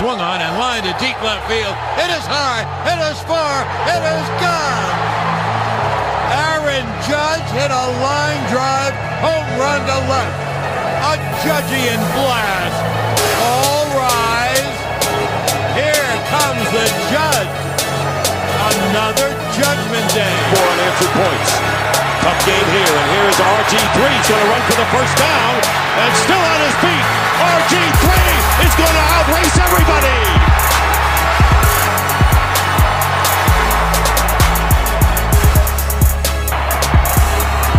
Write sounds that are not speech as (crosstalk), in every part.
swung on and lined to deep left field. It is high, it is far, it is gone. Aaron Judge hit a line drive, home run to left. A Judgian blast. All rise. Here comes the judge. Another judgment day. Four unanswered points. Tough game here, and here is RG3. He's going to run for the first down, and still on his feet. RG3 is going to outrace everybody.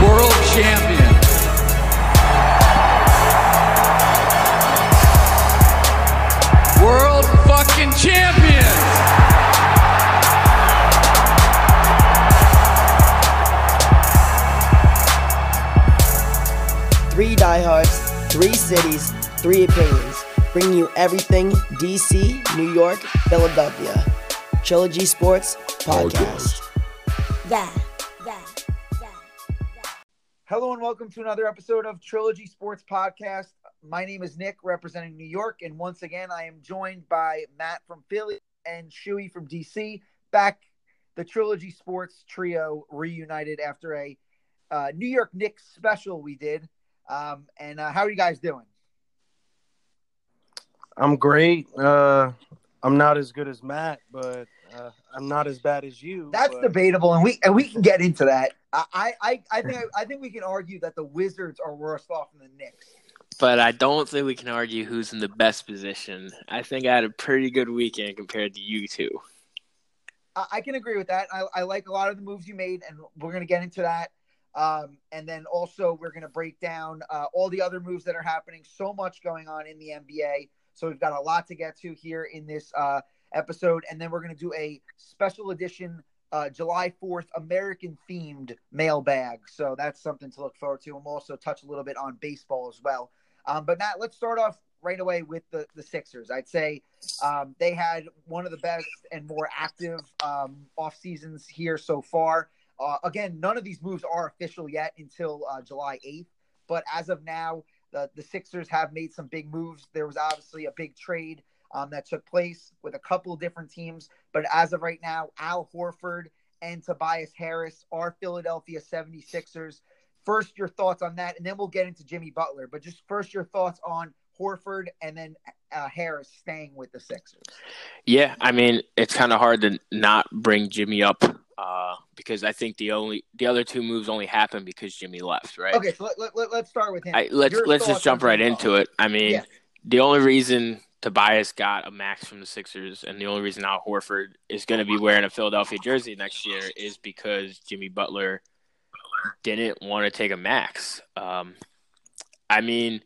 World champion. World fucking champion. Three diehards, three cities, three opinions, bringing you everything DC, New York, Philadelphia. Trilogy Sports Podcast. that, that, that, that. Hello and welcome to another episode of Trilogy Sports Podcast. My name is Nick, representing New York, and once again, I am joined by Matt from Philly and Shuey from DC. Back, the Trilogy Sports trio reunited after a uh, New York Knicks special we did. Um, and uh, how are you guys doing? I'm great. Uh, I'm not as good as Matt, but uh, I'm not as bad as you. That's but- debatable, and we and we can get into that. I I, I think I think we can argue that the Wizards are worse off than the Knicks. But I don't think we can argue who's in the best position. I think I had a pretty good weekend compared to you two. I, I can agree with that. I, I like a lot of the moves you made, and we're going to get into that. Um, and then also we're going to break down uh, all the other moves that are happening. So much going on in the NBA, so we've got a lot to get to here in this uh, episode. And then we're going to do a special edition uh, July Fourth American themed mailbag. So that's something to look forward to. And we'll also touch a little bit on baseball as well. Um, but Matt, let's start off right away with the the Sixers. I'd say um, they had one of the best and more active um, off seasons here so far. Uh, again, none of these moves are official yet until uh, July 8th. But as of now, the, the Sixers have made some big moves. There was obviously a big trade um, that took place with a couple of different teams. But as of right now, Al Horford and Tobias Harris are Philadelphia 76ers. First, your thoughts on that, and then we'll get into Jimmy Butler. But just first, your thoughts on Horford and then uh, Harris staying with the Sixers. Yeah, I mean it's kind of hard to not bring Jimmy up uh, because I think the only the other two moves only happened because Jimmy left, right? Okay, so let, let, let's start with him. I, let's Your let's just jump right Jimmy into it. I mean, Yeah. the only reason Tobias got a max from the Sixers, and the only reason Al Horford is going to be wearing a Philadelphia jersey next year is because Jimmy Butler didn't want to take a max. Um, I mean,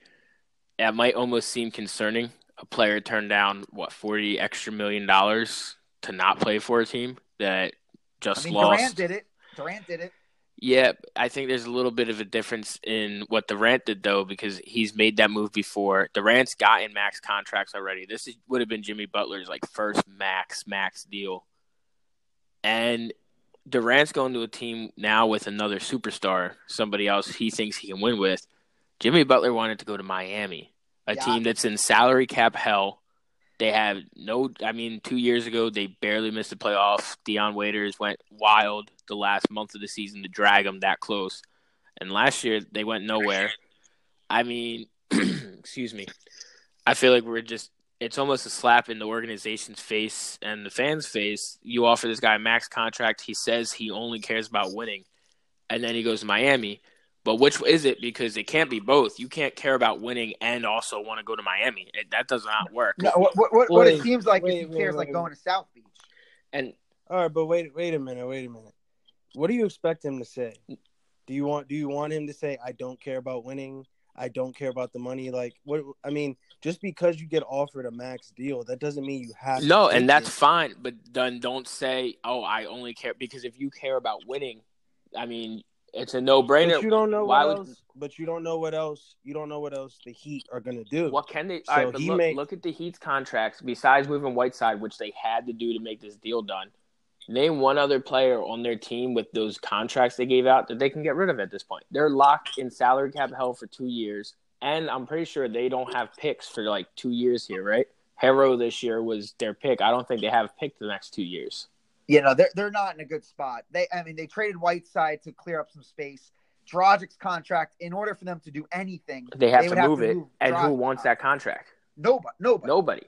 that might almost seem concerning. A player turned down what forty extra million dollars to not play for a team that I just mean, lost. Durant did it. Durant did it. Yeah, I think there's a little bit of a difference in what Durant did though, because he's made that move before. Durant's gotten max contracts already. This is, would have been Jimmy Butler's like first max max deal, and Durant's going to a team now with another superstar, somebody else he thinks he can win with. Jimmy Butler wanted to go to Miami, a Yeah. team that's in salary cap hell. They have no. I mean, two years ago they barely missed the playoffs. Dion Waiters went wild the last month of the season to drag them that close, and last year they went nowhere. I mean, (clears throat) excuse me. I feel like we're just. It's almost a slap in the organization's face and the fans' face. You offer this guy a max contract. He says he only cares about winning, and then he goes to Miami. But which is it? Because it can't be both. You can't care about winning and also want to go to Miami. It, that does not work. No, what, what, what, what it seems like wait, is he wait, cares wait, like wait. going to South Beach. And All right, but wait, wait a minute, wait a minute. What do you expect him to say? Do you want do you want him to say I don't care about winning? I don't care about the money. Like what? I mean, just because you get offered a max deal, that doesn't mean you have. no, take and that's it. fine. But then don't say, "Oh, I only care," because if you care about winning, I mean, it's a no-brainer. But you don't know Why what would- else. But you don't know what else. You don't know what else the Heat are gonna do. What can they? So all right, but look, may- look at the Heat's contracts. Besides moving Whiteside, which they had to do to make this deal done, name one other player on their team with those contracts they gave out that they can get rid of at this point. They're locked in salary cap hell for two years, and I'm pretty sure they don't have picks for like two years here, right? Herro this year was their pick. I don't think they have picked the next two years. You know, they're they're not in a good spot. They, I mean, they traded Whiteside to clear up some space. Dragic's contract, in order for them to do anything, They have would to move it, and who Dragic. wants that contract? Nobody, nobody, Nobody.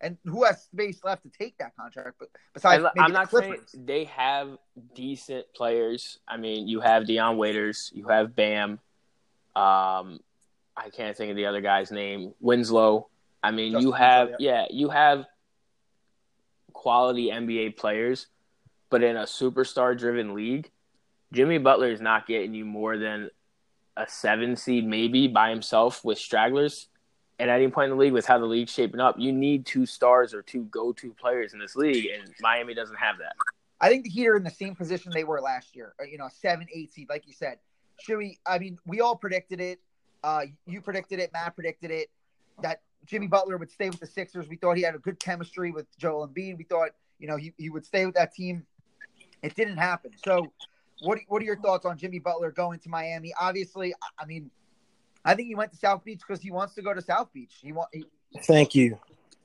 and who has space left to take that contract? But besides, And maybe I'm the not saying they have decent players. I mean, you have Dion Waiters, you have Bam. Um, I can't think of the other guy's name. Winslow. I mean, you have Winslow, yeah, you have quality NBA players, but in a superstar-driven league, Jimmy Butler is not getting you more than a seven seed, maybe by himself with stragglers. And at any point in the league, with how the league's shaping up, you need two stars or two go-to players in this league, and Miami doesn't have that. I think the Heat are in the same position they were last year. uh, You know, seven, eight seed, like you said. Should we? I mean, we all predicted it. Uh, you predicted it. Matt predicted it. That Jimmy Butler would stay with the Sixers. We thought he had a good chemistry with Joel Embiid. We thought, you know, he, he would stay with that team. It didn't happen. So, what what are your thoughts on Jimmy Butler going to Miami? Obviously, I- mean, I think he went to South Beach because he wants to go to South Beach. He want. He, Thank you.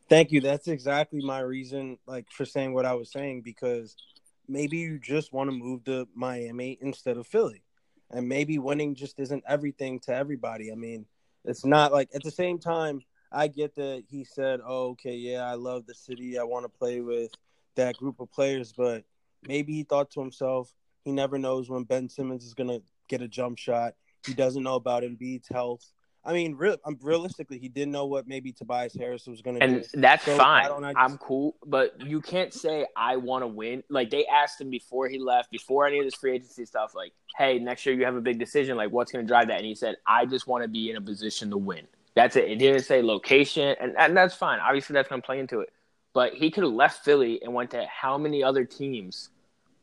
Thank you. That's exactly my reason, like for saying what I was saying, because maybe you just want to move to Miami instead of Philly. And maybe winning just isn't everything to everybody. I mean, it's not like at the same time, I get that he said, Oh, okay, yeah, I love the city. I want to play with that group of players, but maybe he thought to himself, he never knows when Ben Simmons is gonna get a jump shot. He doesn't know about Embiid's health. I mean, real, um, realistically, he didn't know what maybe Tobias Harris was going to do. And that's So, fine. don't I just- I'm cool, but you can't say I want to win. Like they asked him before he left, before any of this free agency stuff. Like, hey, next year you have a big decision. Like, what's going to drive that? And he said, I just want to be in a position to win. That's it. It didn't say location, and, and that's fine. Obviously, that's going to play into it. But he could have left Philly and went to how many other teams,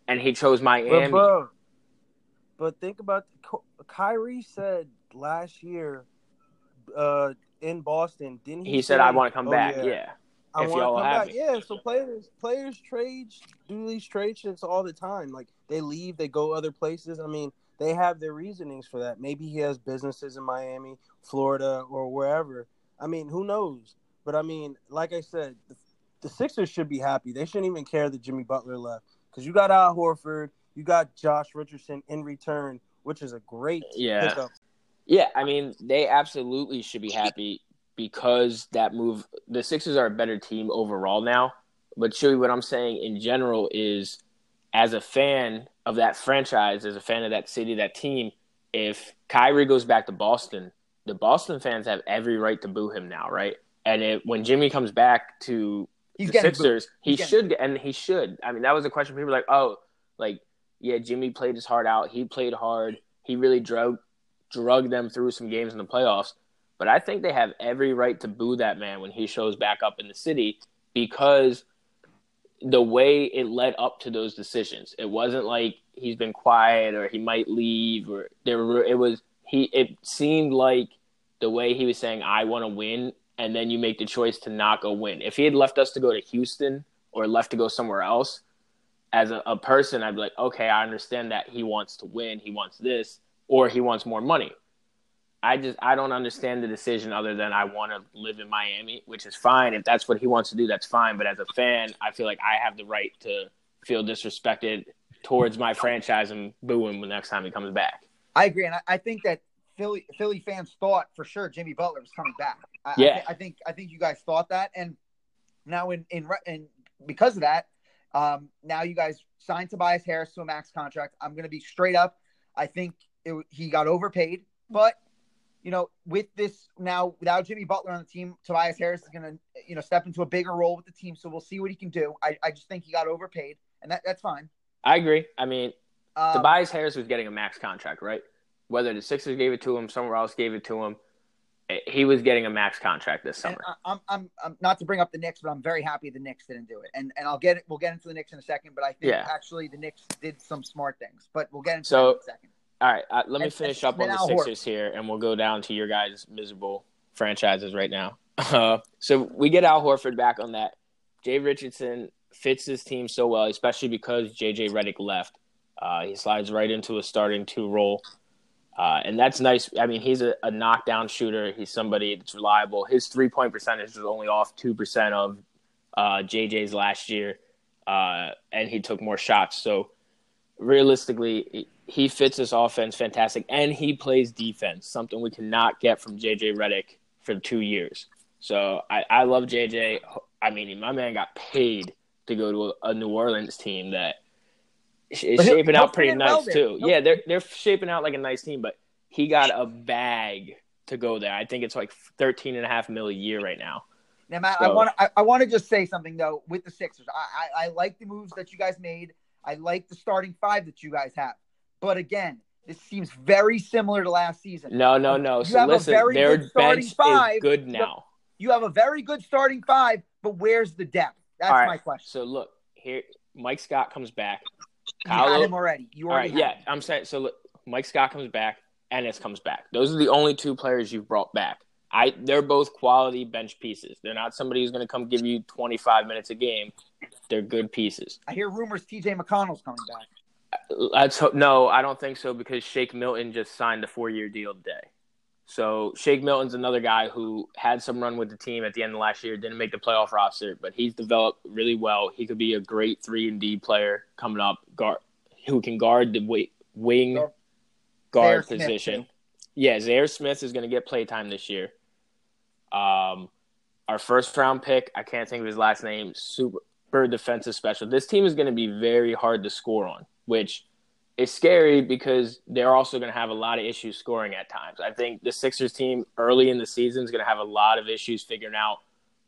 and he chose But, Miami. bro, but think about Ky- Kyrie said last year uh, in Boston, didn't he? he said, say, "I want to come "Oh, back." yeah, Yeah. I if want to y'all come have back. me. Yeah, so players players trade do these trade shits all the time. Like they leave, they go other places. I mean, they have their reasonings for that. Maybe he has businesses in Miami, Florida, or wherever. I mean, who knows? But I mean, like I said, the, the Sixers should be happy. They shouldn't even care that Jimmy Butler left because you got Al Horford, you got Josh Richardson in return, which is a great Yeah. pickup. Yeah, I mean, they absolutely should be happy because that move. The Sixers are a better team overall now. But Shuey, what I'm saying in general is, as a fan of that franchise, as a fan of that city, that team, if Kyrie goes back to Boston, the Boston fans have every right to boo him now, right? And if, when Jimmy comes back to he's the getting booed. Sixers, he should, get- and he should. I mean, that was a question. People were like, oh, like, yeah, Jimmy played his heart out. He played hard. He really drug drug them through some games in the playoffs. But I think they have every right to boo that man when he shows back up in the city because the way it led up to those decisions. It wasn't like he's been quiet or he might leave or there were it was he it seemed like the way he was saying I want to win and then you make the choice to not go win. If he had left us to go to Houston or left to go somewhere else, as a, a person, I'd be like, okay, I understand that he wants to win, he wants this, or he wants more money. I just I don't understand the decision other than I want to live in Miami, which is fine. If that's what he wants to do, that's fine. But as a fan, I feel like I have the right to feel disrespected towards my franchise and boo him the next time he comes back. I agree, and I, I think that Philly Philly fans thought for sure Jimmy Butler was coming back. I, Yeah. I, thi- I think I think you guys thought that, and now in in and because of that, um, now you guys signed Tobias Harris to a max contract. I'm going to be straight up. I think it, he got overpaid, but you know, with this now without Jimmy Butler on the team, Tobias Harris is going to you know step into a bigger role with the team. So we'll see what he can do. I, I just think he got overpaid, and that, that's fine. I agree. I mean, Um, Tobias Harris was getting a max contract, right? Whether the Sixers gave it to him, somewhere else gave it to him, eh, he was getting a max contract this summer. I'm, I'm, I'm not to bring up the Knicks, but I'm very happy the Knicks didn't do it. And and I'll get it. We'll get into the Knicks in a second. But I think Yeah. actually the Knicks did some smart things. But we'll get into So- in a second. All right, uh, let me And- finish and up on the Al Horford. Sixers here, and we'll go down to your guys' miserable franchises right now. (laughs) Uh, so we get Al Horford back on that. Jay Richardson fits this team so well, especially because JJ Redick left. Uh, he slides right into a starting two role. Uh, and that's nice. I mean, he's a, a knockdown shooter. He's somebody that's reliable. His three point percentage is only off 2% of uh, JJ's last year, uh, and he took more shots. So realistically, he fits this offense fantastic, and he plays defense, something we cannot get from JJ Redick for two years. So I, I love JJ. I mean, my man got paid to go to a, a New Orleans team that is shaping out pretty well nice too. He'll- Yeah, they're they're shaping out like a nice team, but he got a bag to go there. I think it's like 13 and a half mil a year right now. Now, Matt, I want I, I want to just say something though with the Sixers. I, I I like the moves that you guys made. I like the starting five that you guys have. But again, this seems very similar to last season. No, no, no. You So have a listen, very their good starting bench five. is good now. You have a very good starting five, but where's the depth? That's right. my question. So look here, Mike Scott comes back. You Kyle- him already. You already right, had yeah, him. I'm saying so. Look, Mike Scott comes back, Ennis comes back. Those are the only two players you've brought back. I they're both quality bench pieces. They're not somebody who's going to come give you 25 minutes a game. They're good pieces. I hear rumors T.J. McConnell's coming back. Let's hope. No, I don't think so because Shake Milton just signed a four-year deal today. So Shake Milton's another guy who had some run with the team at the end of last year, didn't make the playoff roster, but he's developed really well. He could be a great three and D player coming up, guard who can guard the wing guard Smith, position. Yeah, Zhaire Smith is going to get playtime this year. Um, our first round pick, I can't think of his last name, super defensive special. This team is going to be very hard to score on, which is scary because they're also going to have a lot of issues scoring at times. I think the Sixers team early in the season is going to have a lot of issues figuring out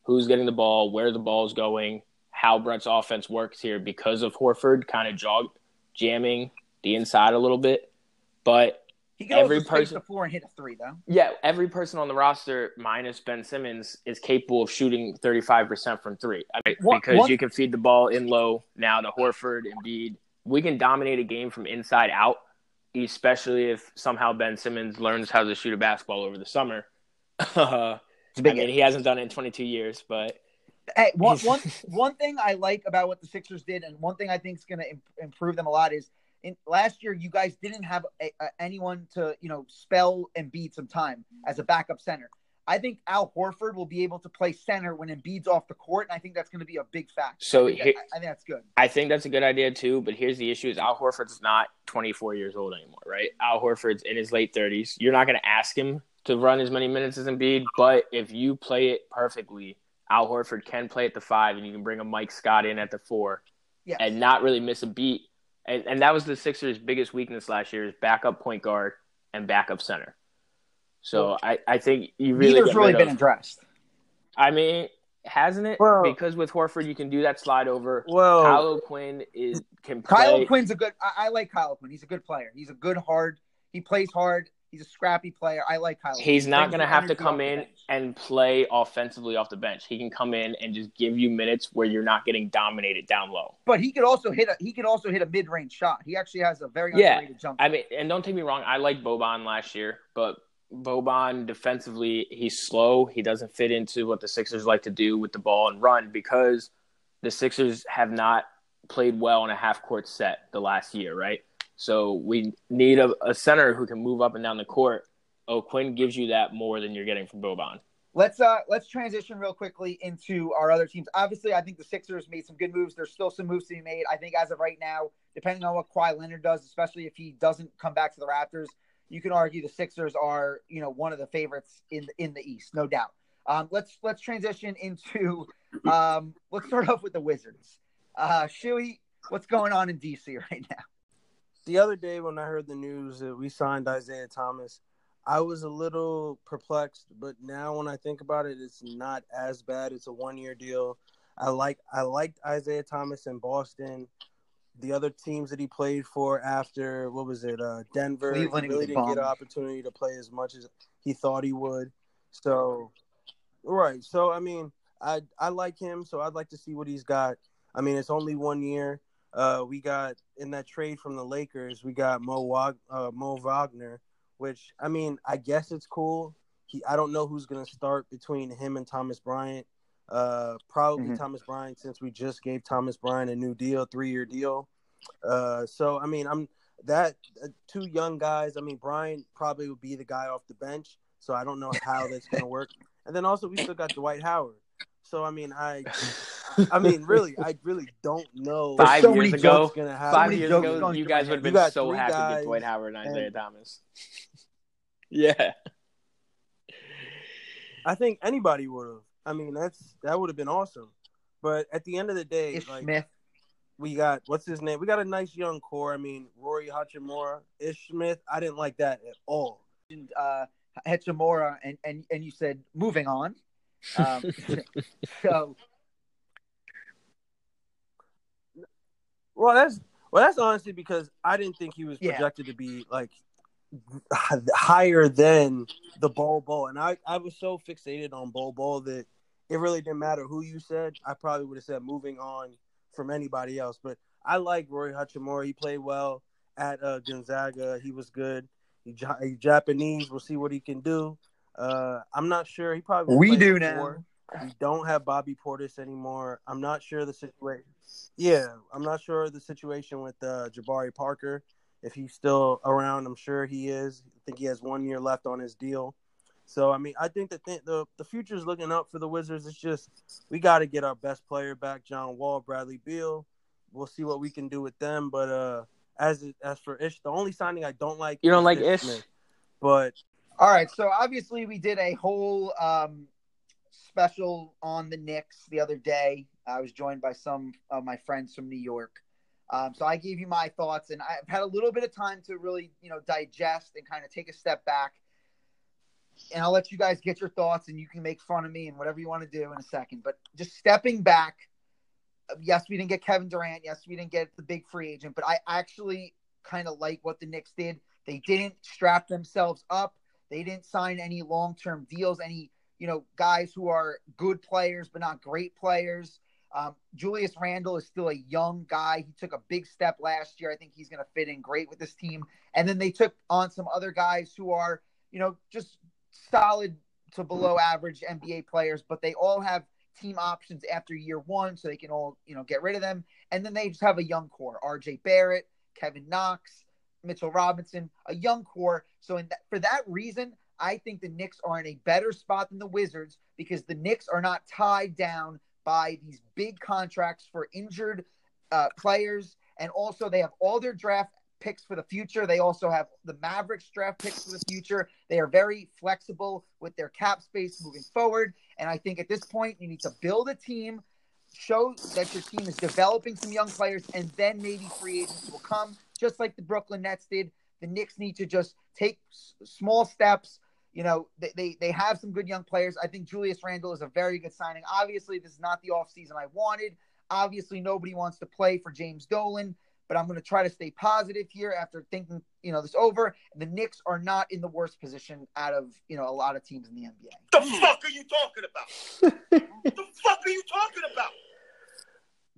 who's getting the ball, where the ball's going, how Brett's offense works here because of Horford kind of jog jamming the inside a little bit. But He can Every person- the floor and hit a three, though. yeah, every person on the roster minus Ben Simmons is capable of shooting 35% from three. I mean, One- because one- you can feed the ball in low now to Horford, Embiid. We can dominate a game from inside out, especially if somehow Ben Simmons learns how to shoot a basketball over the summer. I (laughs) It's a big mean, he hasn't done it in 22 years, but Hey, one, one, (laughs) one thing I like about what the Sixers did, and one thing I think is going to Im- improve them a lot is in last year you guys didn't have a, a, anyone to you know spell Embiid some time as a backup center. I think Al Horford will be able to play center when Embiid's off the court, and I think that's going to be a big factor. So I think, that- I think that's good. I think that's a good idea too. But here's the issue: is Al Horford's not 24 years old anymore, right? Al Horford's in his late 30s. You're not going to ask him to run as many minutes as Embiid, but if you play it perfectly, Al Horford can play at the five, and you can bring a Mike Scott in at the four, Yes. and not really miss a beat. And and that was the Sixers' biggest weakness last year: is backup point guard and backup center. So I, I think you really Neither's really been of- addressed. I mean, hasn't it? Because with Horford, you can do that slide over. Well, Kyle Quinn is can play. Kyle Quinn's a good. I, I like Kyle Quinn. He's a good player. He's a good hard. He plays hard. He's a scrappy player. I like Kyle. Quinn. He's not going to have to come in and play offensively off the bench. He can come in and just give you minutes where you're not getting dominated down low. But he could also hit a. He could also hit a mid range shot. He actually has a very Yeah. jump. I mean, and don't take me wrong, I like Boban last year, but Boban defensively, he's slow. He doesn't fit into what the Sixers like to do with the ball and run because the Sixers have not played well in a half court set the last year, right? So we need a, a center who can move up and down the court. Oh, Quinn gives you that more than you're getting from Boban. Let's uh let's transition real quickly into our other teams. Obviously, I think the Sixers made some good moves. There's still some moves to be made. I think as of right now, depending on what Kawhi Leonard does, especially if he doesn't come back to the Raptors, you can argue the Sixers are you know one of the favorites in in the East, no doubt. Um, let's let's transition into um, let's start off with the Wizards. Uh, Shuey, what's going on in DC right now? the other day when I heard the news that we signed Isaiah Thomas, I was a little perplexed, but now when I think about it, it's not as bad. It's a one year deal. I like I liked Isaiah Thomas in Boston. The other teams that he played for after what was it, uh, Denver, Cleveland, he really didn't get an opportunity to play as much as he thought he would. So, right. So I mean, I I like him. So I'd like to see what he's got. I mean, it's only one year. Uh, we got in that trade from the Lakers, we got Mo Wag- uh, Mo Wagner, which I mean, I guess it's cool. He, I don't know who's gonna start between him and Thomas Bryant. Uh, probably Mhm. Thomas Bryant, since we just gave Thomas Bryant a new deal, three year deal. Uh, so I mean, I'm that uh, two young guys. I mean, Brian probably would be the guy off the bench, so I don't know how that's going to work. And then also we still got Dwight Howard. So I mean, I, I mean, really, I really don't know. Five so years ago, gonna happen. five years ago, going you guys would have been so happy with Dwight Howard and Isaiah and- Thomas. (laughs) yeah. I think anybody would have. I mean, that's that would have been awesome. But at the end of the day, Ish like Smith. we got what's his name? We got a nice young core. I mean, Rory Hachimura, Ish Smith. I didn't like that at all. and, uh, Hachimura, and, and and you said moving on. Um, (laughs) so Well, that's well, that's honestly because I didn't think he was Yeah. projected to be like higher than the Bol Bol, and I I was so fixated on Bol Bol that it really didn't matter who you said. I probably would have said moving on from anybody else. But I like Rory Hachimura. He played well at uh, Gonzaga. He was good. He, Japanese. We'll see what he can do. Uh, I'm not sure. He probably We do before. We don't have Bobby Portis anymore. I'm not sure the situation. Yeah, I'm not sure the situation with uh, Jabari Parker. If he's still around, I'm sure he is. I think he has one year left on his deal. So I mean, I think that the the, the future is looking up for the Wizards. It's just we got to get our best player back, John Wall, Bradley Beal. We'll see what we can do with them. But uh, as as for Ish, the only signing I don't like You don't is like Ish? Smith. But all right, so obviously we did a whole um, special on the Knicks the other day. I was joined by some of my friends from New York. Um, so I gave you my thoughts, and I've had a little bit of time to really, you know, digest and kind of take a step back. And I'll let you guys get your thoughts, and you can make fun of me and whatever you want to do in a second. But just stepping back, uh, yes, we didn't get Kevin Durant. Yes, we didn't get the big free agent, but I actually kind of like what the Knicks did. They didn't strap themselves up. They didn't sign any long-term deals, any you know guys who are good players but not great players. Um, Julius Randle is still a young guy. He took a big step last year. I think he's going to fit in great with this team. And then they took on some other guys who are you know just solid to below average NBA players, but they all have team options after year one, so they can all you know get rid of them. And then they just have a young core: R.J. Barrett, Kevin Knox, Mitchell Robinson, a young core. So in that, for that reason, I think the Knicks are in a better spot than the Wizards because the Knicks are not tied down by these big contracts for injured uh, players, and also they have all their draft picks for the future. They also have the Mavericks draft picks for the future. They are very flexible with their cap space moving forward. And I think at this point, you need to build a team, show that your team is developing some young players, and then maybe free agents will come, just like the Brooklyn Nets did. The Knicks need to just take s- small steps. You know, they, they, they have some good young players. I think Julius Randle is a very good signing. Obviously, this is not the offseason I wanted. Obviously, nobody wants to play for James Dolan but I'm going to try to stay positive here after thinking, you know, this over. The Knicks are not in the worst position out of, you know, a lot of teams in the NBA. The fuck are you talking about? What (laughs) the fuck are you talking about?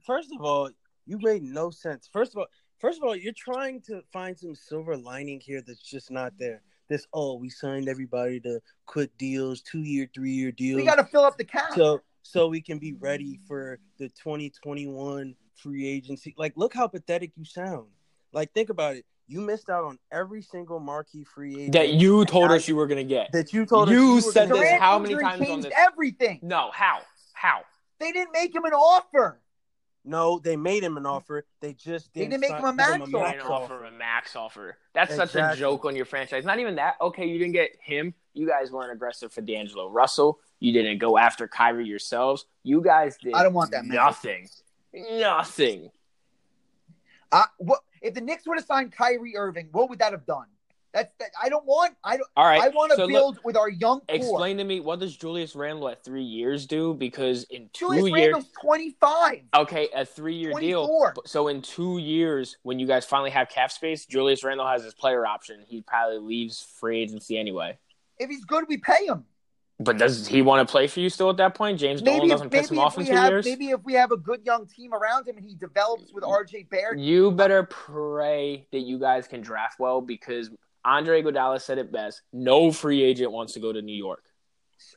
first of all, you made no sense. First of all, first of all, you're trying to find some silver lining here that's just not there. This oh, we signed everybody to quit deals, two year, three year deals. We got to fill up the cap. so so we can be ready for the 2021 free agency. Like, look how pathetic you sound. Like, think about it. You missed out on every single marquee free agent That you told I- us you were gonna get. that you told You us. were said this get. How many injury times on changed this? everything. No, how? How? They didn't make him an offer. No, they made him an offer. They just They didn't, didn't make sign- him a max They offer. didn't offer a max offer. That's such a joke on your franchise. Not even that. Okay, you didn't get him. You guys weren't aggressive for D'Angelo Russell. You didn't go after Kyrie yourselves. You guys did. I don't want that man. Nothing. Nothing. I, what if the Knicks would have signed Kyrie Irving? What would that have done? That's that. I don't want. I don't. All right. I want to so look, build with our young core. explain to me what does Julius Randle at three years do? Because in two Julius years, Randle's 25. okay, a three-year deal. So in two years, when you guys finally have cap space, Julius Randle has his player option. He probably leaves free agency anyway. If he's good, we pay him. But does he want to play for you still at that point? James Dolan Maybe if, doesn't piss him off in two have years. maybe if we have a good young team around him and he develops with RJ Barrett. You better pray that you guys can draft well because Andre Iguodala said it best. No free agent wants to go to New York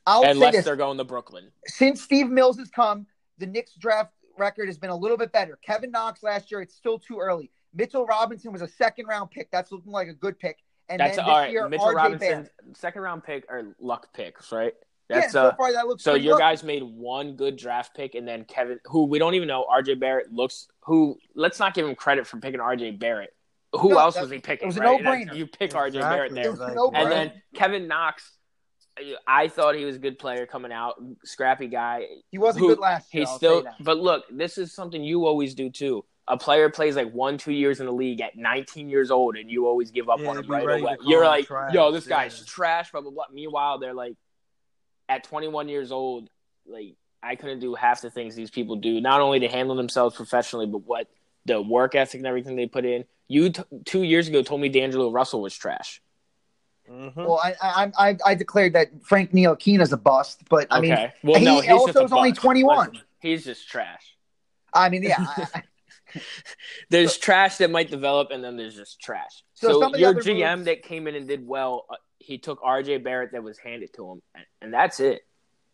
I'll unless they're going to Brooklyn. since Steve Mills has come, the Knicks draft record has been a little bit better. Kevin Knox last year, it's still too early. Mitchell Robinson was a second round pick. That's looking like a good pick. And That's then all year, Mitchell RJ Robinson, Barrett. second round pick or luck picks, right? Yeah, so uh, far that looks so your lucky. guys made one good draft pick, and then Kevin, who we don't even know, RJ Barrett looks. Who let's not give him credit for picking RJ Barrett. Who No, else was he picking? it was a right? no-brainer. You pick RJ Barrett there, It was Like, no-brainer. and then Kevin Knox. I thought he was a good player coming out, scrappy guy. He wasn't who- good last year. He's I'll still, say that. but look, this is something you always do too. A player plays like one, two years in the league at 19 years old, and you always give up Yeah, on him be right away. You're like, trash, yo, this yeah. guy's trash, blah blah blah. Meanwhile, they're like, at 21 years old, like I couldn't do half the things these people do. Not only to handle themselves professionally, but what the work ethic and everything they put in. You t- two years ago told me D'Angelo Russell was trash. Mhm. Well, I, I I I declared that Frank Ntilikina's a bust, but I mean, well, he no, he's also just a is only 21. Listen, he's just trash. I mean, yeah. I, (laughs) There's trash that might develop, and then there's just trash. So So, some of the your GM moves- that came in and did well, uh, he took RJ Barrett that was handed to him, and, and that's it.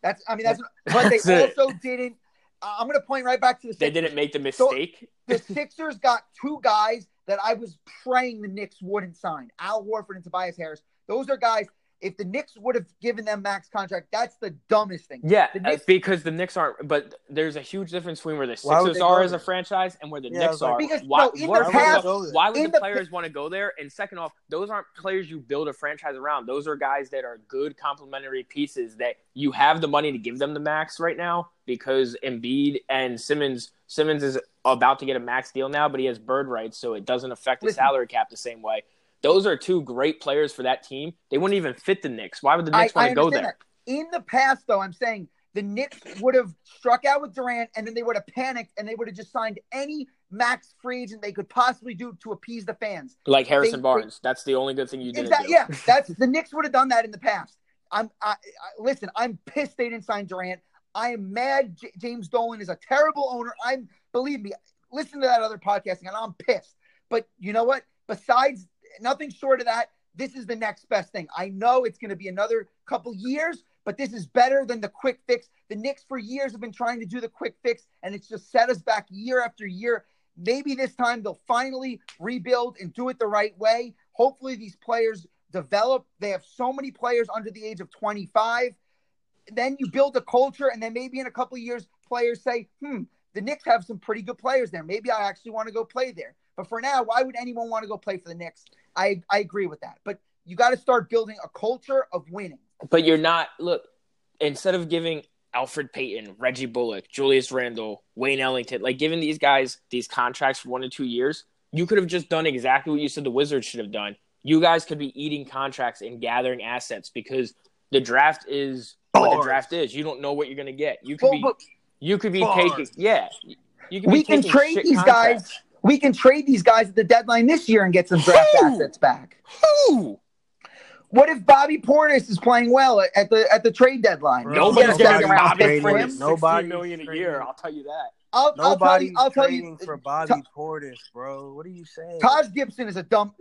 that's I mean that's but they (laughs) it. also didn't. uh, I'm going to point right back to the They didn't make the So- mistake. the Sixers got two guys that I was praying the Knicks wouldn't sign: Al Horford and Tobias Harris. Those are guys. If the Knicks would have given them max contract, that's the dumbest thing. yeah, the uh, Knicks- because the Knicks aren't. But there's a huge difference between where the Sixers are as a franchise and where the Yeah, Knicks like- are. Because, why, no, in why the would past- the- why would in the, the players want to go there? And second off, those aren't players you build a franchise around. Those are guys that are good complementary pieces that you have the money to give them the max right now because Embiid and Simmons Simmons is about to get a max deal now, but he has bird rights, so it doesn't affect the Listen. salary cap the same way. Those are two great players for that team. They wouldn't even fit the Knicks. Why would the Knicks I want to go there? that. In the past, though, I'm saying the Knicks would have struck out with Durant, and then they would have panicked, and they would have just signed any max free agent they could possibly do to appease the fans. Like Harrison they- Barnes. That's the only good thing you Exactly. do. Yeah, (laughs) that's the Knicks would have done that in the past. I'm. I, I, listen, I'm pissed they didn't sign Durant. I am mad. J- James Dolan is a terrible owner. I'm. Believe me. Listen to that other podcasting, and I'm pissed. But you know what? Besides nothing short of that, this is the next best thing. I know it's going to be another couple years, but this is better than the quick fix. The Knicks for years have been trying to do the quick fix, and it's just set us back year after year. Maybe this time they'll finally rebuild and do it the right way. Hopefully, these players develop. They have so many players under the age of 25. Then you build a culture, and then maybe in a couple years, players say, hmm, the Knicks have some pretty good players there. Maybe I actually want to go play there. But for now, why would anyone want to go play for the Knicks? I, I agree with that. But you got to start building a culture of winning. But you're not look instead of giving Elfrid Payton, Reggie Bullock, Julius Randle, Wayne Ellington, like giving these guys these contracts for one to two years, you could have just done exactly what you said the Wizards should have done. You guys could be eating contracts and gathering assets because the draft is what the draft is. You don't know what you're gonna get. You could Well, be you could be Bars. taking yeah. You could we be can trade these contracts. guys. We can trade these guys at the deadline this year and get some draft Who? assets back. Who? What if Bobby Portis is playing well at- at the at the trade deadline? Nobody's Get a getting second Bobby for Portis him. Nobody- sixteen million a year. I'll tell you that. I'll, I'll tell Nobody's you. I'll tell trading you. for Bobby Portis, bro. What are you saying? Taj Gibson is a dump.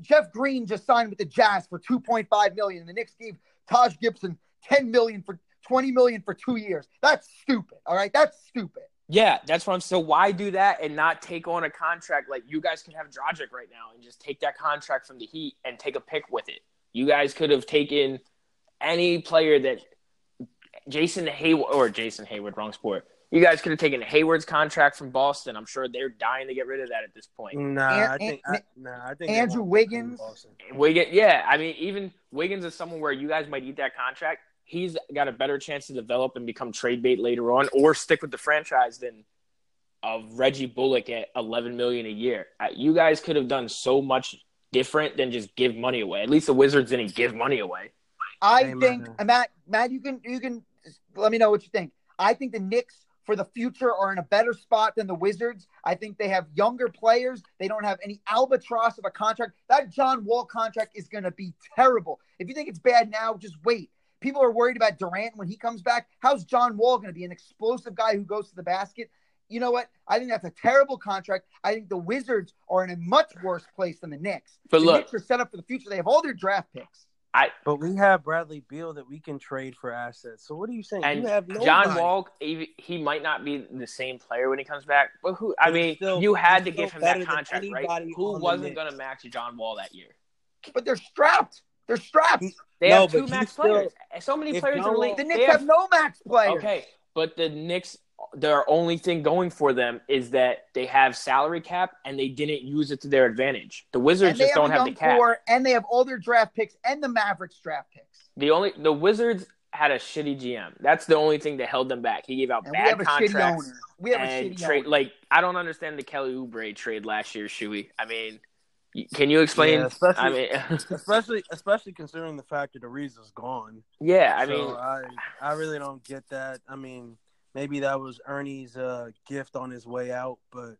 Jeff Green just signed with the Jazz for 2.5 million. The Knicks gave Taj Gibson 10 million for 20 million for two years. That's stupid. All right, that's stupid. Yeah, that's what I'm. So why do that and not take on a contract like you guys can have Dragic right now and just take that contract from the Heat and take a pick with it? You guys could have taken any player that Jason Heyward or Jason Heyward, wrong sport. You guys could have taken Hayward's contract from Boston. I'm sure they're dying to get rid of that at this point. Nah, An- I think An- I, nah, I think Andrew want to play in Wiggins. Wiggins, yeah, I mean, even Wiggins is someone where you guys might eat that contract. He's got a better chance to develop and become trade bait later on, or stick with the franchise than of Reggie Bullock at 11 million a year. Uh, You guys could have done so much different than just give money away. At least the Wizards didn't give money away. I Hey, think Matt. Matt, you can you can let me know what you think. I think the Knicks for the future are in a better spot than the Wizards. I think they have younger players. They don't have any albatross of a contract. That John Wall contract is going to be terrible. If you think it's bad now, just wait. People are worried about Durant when he comes back. How's John Wall going to be an explosive guy who goes to the basket? You know what? I think that's a terrible contract. I think the Wizards are in a much worse place than the Knicks. But the look- Knicks are set up for the future. They have all their draft picks. I But we have Bradley Beal that we can trade for assets. So what are you saying? and you have nobody. John Wall, he, he might not be the same player when he comes back, but who? I he's mean, still- you had to give him that contract, right? Who wasn't going to match John Wall that year? But they're strapped. They're strapped. They No, have two max still- players. So many if players in John the league. the They Knicks have no max players. Okay, but the Knicks, their only thing going for them is that they have salary cap and they didn't use it to their advantage. The Wizards And they just have don't have the cap. core, and they have all their draft picks and the Mavericks draft picks. The only the Wizards had a shitty GM. That's the only thing that held them back. He gave out And we bad have a contracts. shitty owner. We have a shitty trade owner. like I don't understand the Kelly Oubre trade last year, Shuey. I mean, y- can you explain? Yeah, especially- I mean, (laughs) especially especially considering the fact that Ariza's gone. yeah, I So mean, I I really don't get that. I mean, maybe that was Ernie's uh, gift on his way out, but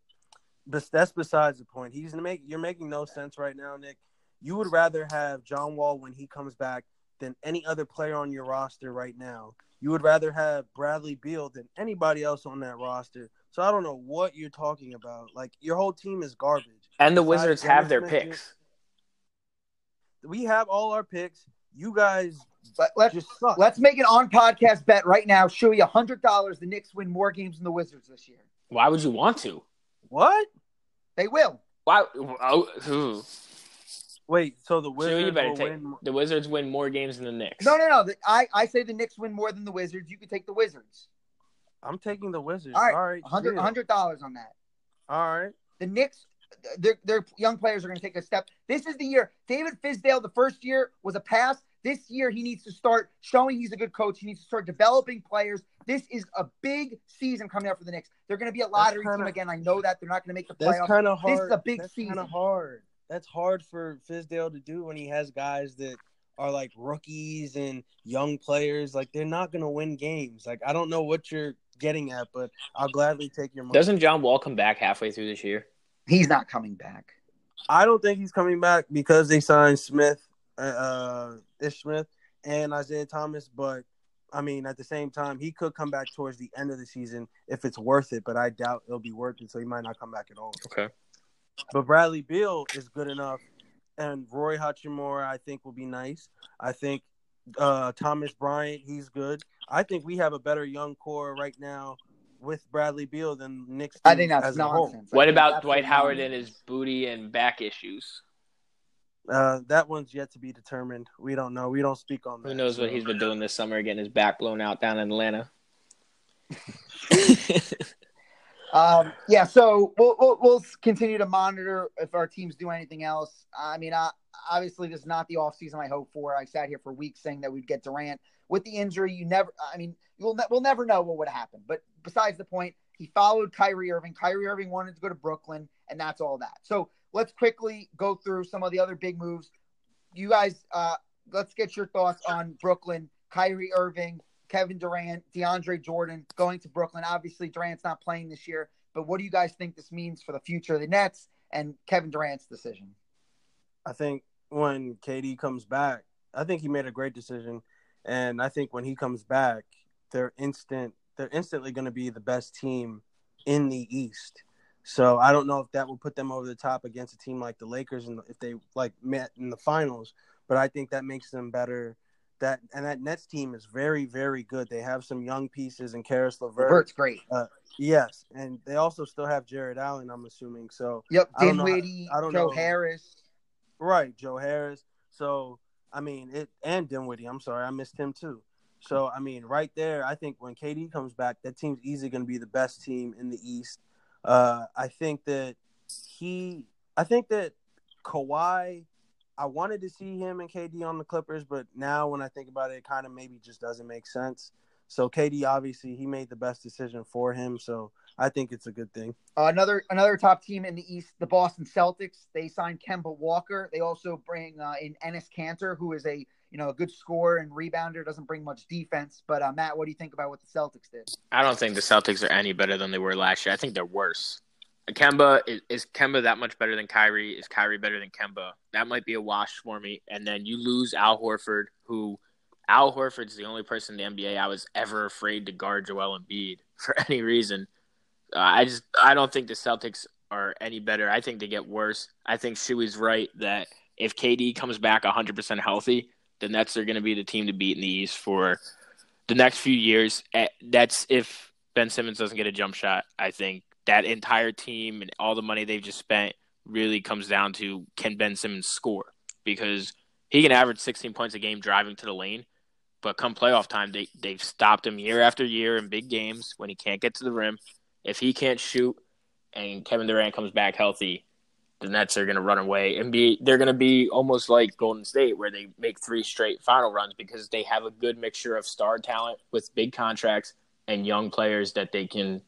but that's besides the point. He's make you're making no sense right now, Nick. You would rather have John Wall when he comes back than any other player on your roster right now. You would rather have Bradley Beal than anybody else on that roster. So I don't know what you're talking about. Like your whole team is garbage. And the Wizards have their Smith, picks. We have all our picks. You guys But let's just suck. let's make an on podcast bet right now. Show you hundred dollars. The Knicks win more games than the Wizards this year. Why would you want to? what? They will. Why? Oh, ooh. Wait, so the Shuey, Wizards you better will take win the Wizards win more games than the Knicks. No, no, no. The, I I say the Knicks win more than the Wizards. You could take the Wizards. I'm taking the Wizards. All right, All right. hundred deal. hundred dollars on that. All right. The Knicks, their their young players are going to take a step. This is the year. David Fizdale, the first year was a pass. This year, he needs to start showing he's a good coach. He needs to start developing players. This is a big season coming up for the Knicks. They're going to be a lottery kinda- team again. I know that they're not going to make the playoffs. That's playoffs. kind of hard. This is a big That's season. kind of hard. That's hard for Fizdale to do when he has guys that are like rookies and young players. Like they're not going to win games. Like I don't know what you're getting at, but I'll gladly take your money. Doesn't John Wall come back halfway through this year? He's not coming back. I don't think he's coming back because they signed Smith, uh, uh, Ish Smith, and Isaiah Thomas. But I mean, at the same time, he could come back towards the end of the season if it's worth it. But I doubt it'll be worth it, so he might not come back at all. Okay. But Bradley Beal is good enough, and Roy Hachimura, I think, will be nice. I think uh, Thomas Bryant, he's good. I think we have a better young core right now with Bradley Beal than Knicks. I think that's as a whole. nonsense. What about Dwight Howard nonsense. and his booty and back issues? Uh, that one's yet to be determined. We don't know. We don't speak on that. Who knows what he's been doing this summer, getting his back blown out down in Atlanta. (laughs) (laughs) Um, yeah, so we'll, we'll we'll continue to monitor if our teams do anything else. I mean, I, obviously, this is not the offseason I hope for. I sat here for weeks saying that we'd get Durant with the injury. You never, I mean, you'll ne- we'll never know what would happen. But besides the point, he followed Kyrie Irving. Kyrie Irving wanted to go to Brooklyn, and that's all that. So let's quickly go through some of the other big moves. You guys, uh, let's get your thoughts on Brooklyn, Kyrie Irving, Kevin Durant, DeAndre Jordan going to Brooklyn. Obviously, Durant's not playing this year, but what do you guys think this means for the future of the Nets and Kevin Durant's decision? I think when KD comes back, I think he made a great decision, and I think when he comes back, they're instant. They're instantly going to be the best team in the East. So I don't know if that will put them over the top against a team like the Lakers, and if they like met in the finals. But I think that makes them better. That and that Nets team is very, very good. They have some young pieces, and Caris LeVert. Levert's great. Yes, and they also still have Jarrett Allen. I'm assuming so. Yep, I don't know. Dinwiddie, I don't Joe know. Harris. Right, Joe Harris. So I mean it and Dinwiddie. I'm sorry, I missed him too. So I mean, right there, I think when KD comes back, that team's easily going to be the best team in the East. Uh, I think that he, I think that Kawhi. I wanted to see him and KD on the Clippers, but now when I think about it, it kind of maybe just doesn't make sense. So KD obviously he made the best decision for him, so I think it's a good thing. Uh, another another top team in the East, the Boston Celtics. They signed Kemba Walker. They also bring uh, in Enes Kanter, who is a you know a good scorer and rebounder. Doesn't bring much defense. But uh, Matt, what do you think about what the Celtics did? I don't think the Celtics are any better than they were last year. I think they're worse. Kemba is, is Kemba that much better than Kyrie? Is Kyrie better than Kemba? That might be a wash for me. And then you lose Al Horford, who Al Horford's the only person in the NBA I was ever afraid to guard Joel Embiid (laughs) for any reason. Uh, I just I don't think the Celtics are any better. I think they get worse. I think Shuey's right that if KD comes back 100% healthy, the Nets are going to be the team to beat in the East for the next few years. Eh, That's if Ben Simmons doesn't get a jump shot. I think that entire team and all the money they've just spent really comes down to can Ben Simmons score because he can average 16 points a game driving to the lane, but come playoff time, they they've stopped him year after year in big games when he can't get to the rim. If he can't shoot, and Kevin Durant comes back healthy, the Nets are going to run away and be they're going to be almost like Golden State where they make three straight final runs because they have a good mixture of star talent with big contracts and young players that they can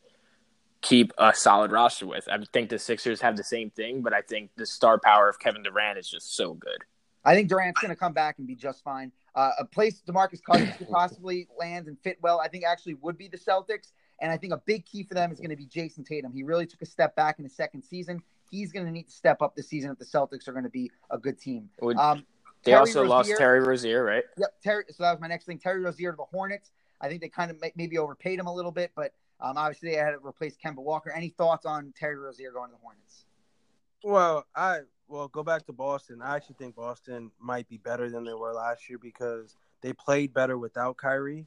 keep a solid roster with. I think the Sixers have the same thing, but I think the star power of Kevin Durant is just so good. I think Durant's going to come back and be just fine. Uh, a place Demarcus Cousins could possibly land and fit well, I think actually would be the Celtics. And I think a big key for them is going to be Jayson Tatum. He really took a step back in the second season. He's going to need to step up this season if the Celtics are going to be a good team. Would- Um, They Terry also lost Terry Rozier, right? Yep, Terry. So that was my next thing. Terry Rozier to the Hornets. I think they kind of may- maybe overpaid him a little bit, but um, obviously they had to replace Kemba Walker. Any thoughts on Terry Rozier going to the Hornets? Well, I well go back to Boston. I actually think Boston might be better than they were last year because they played better without Kyrie,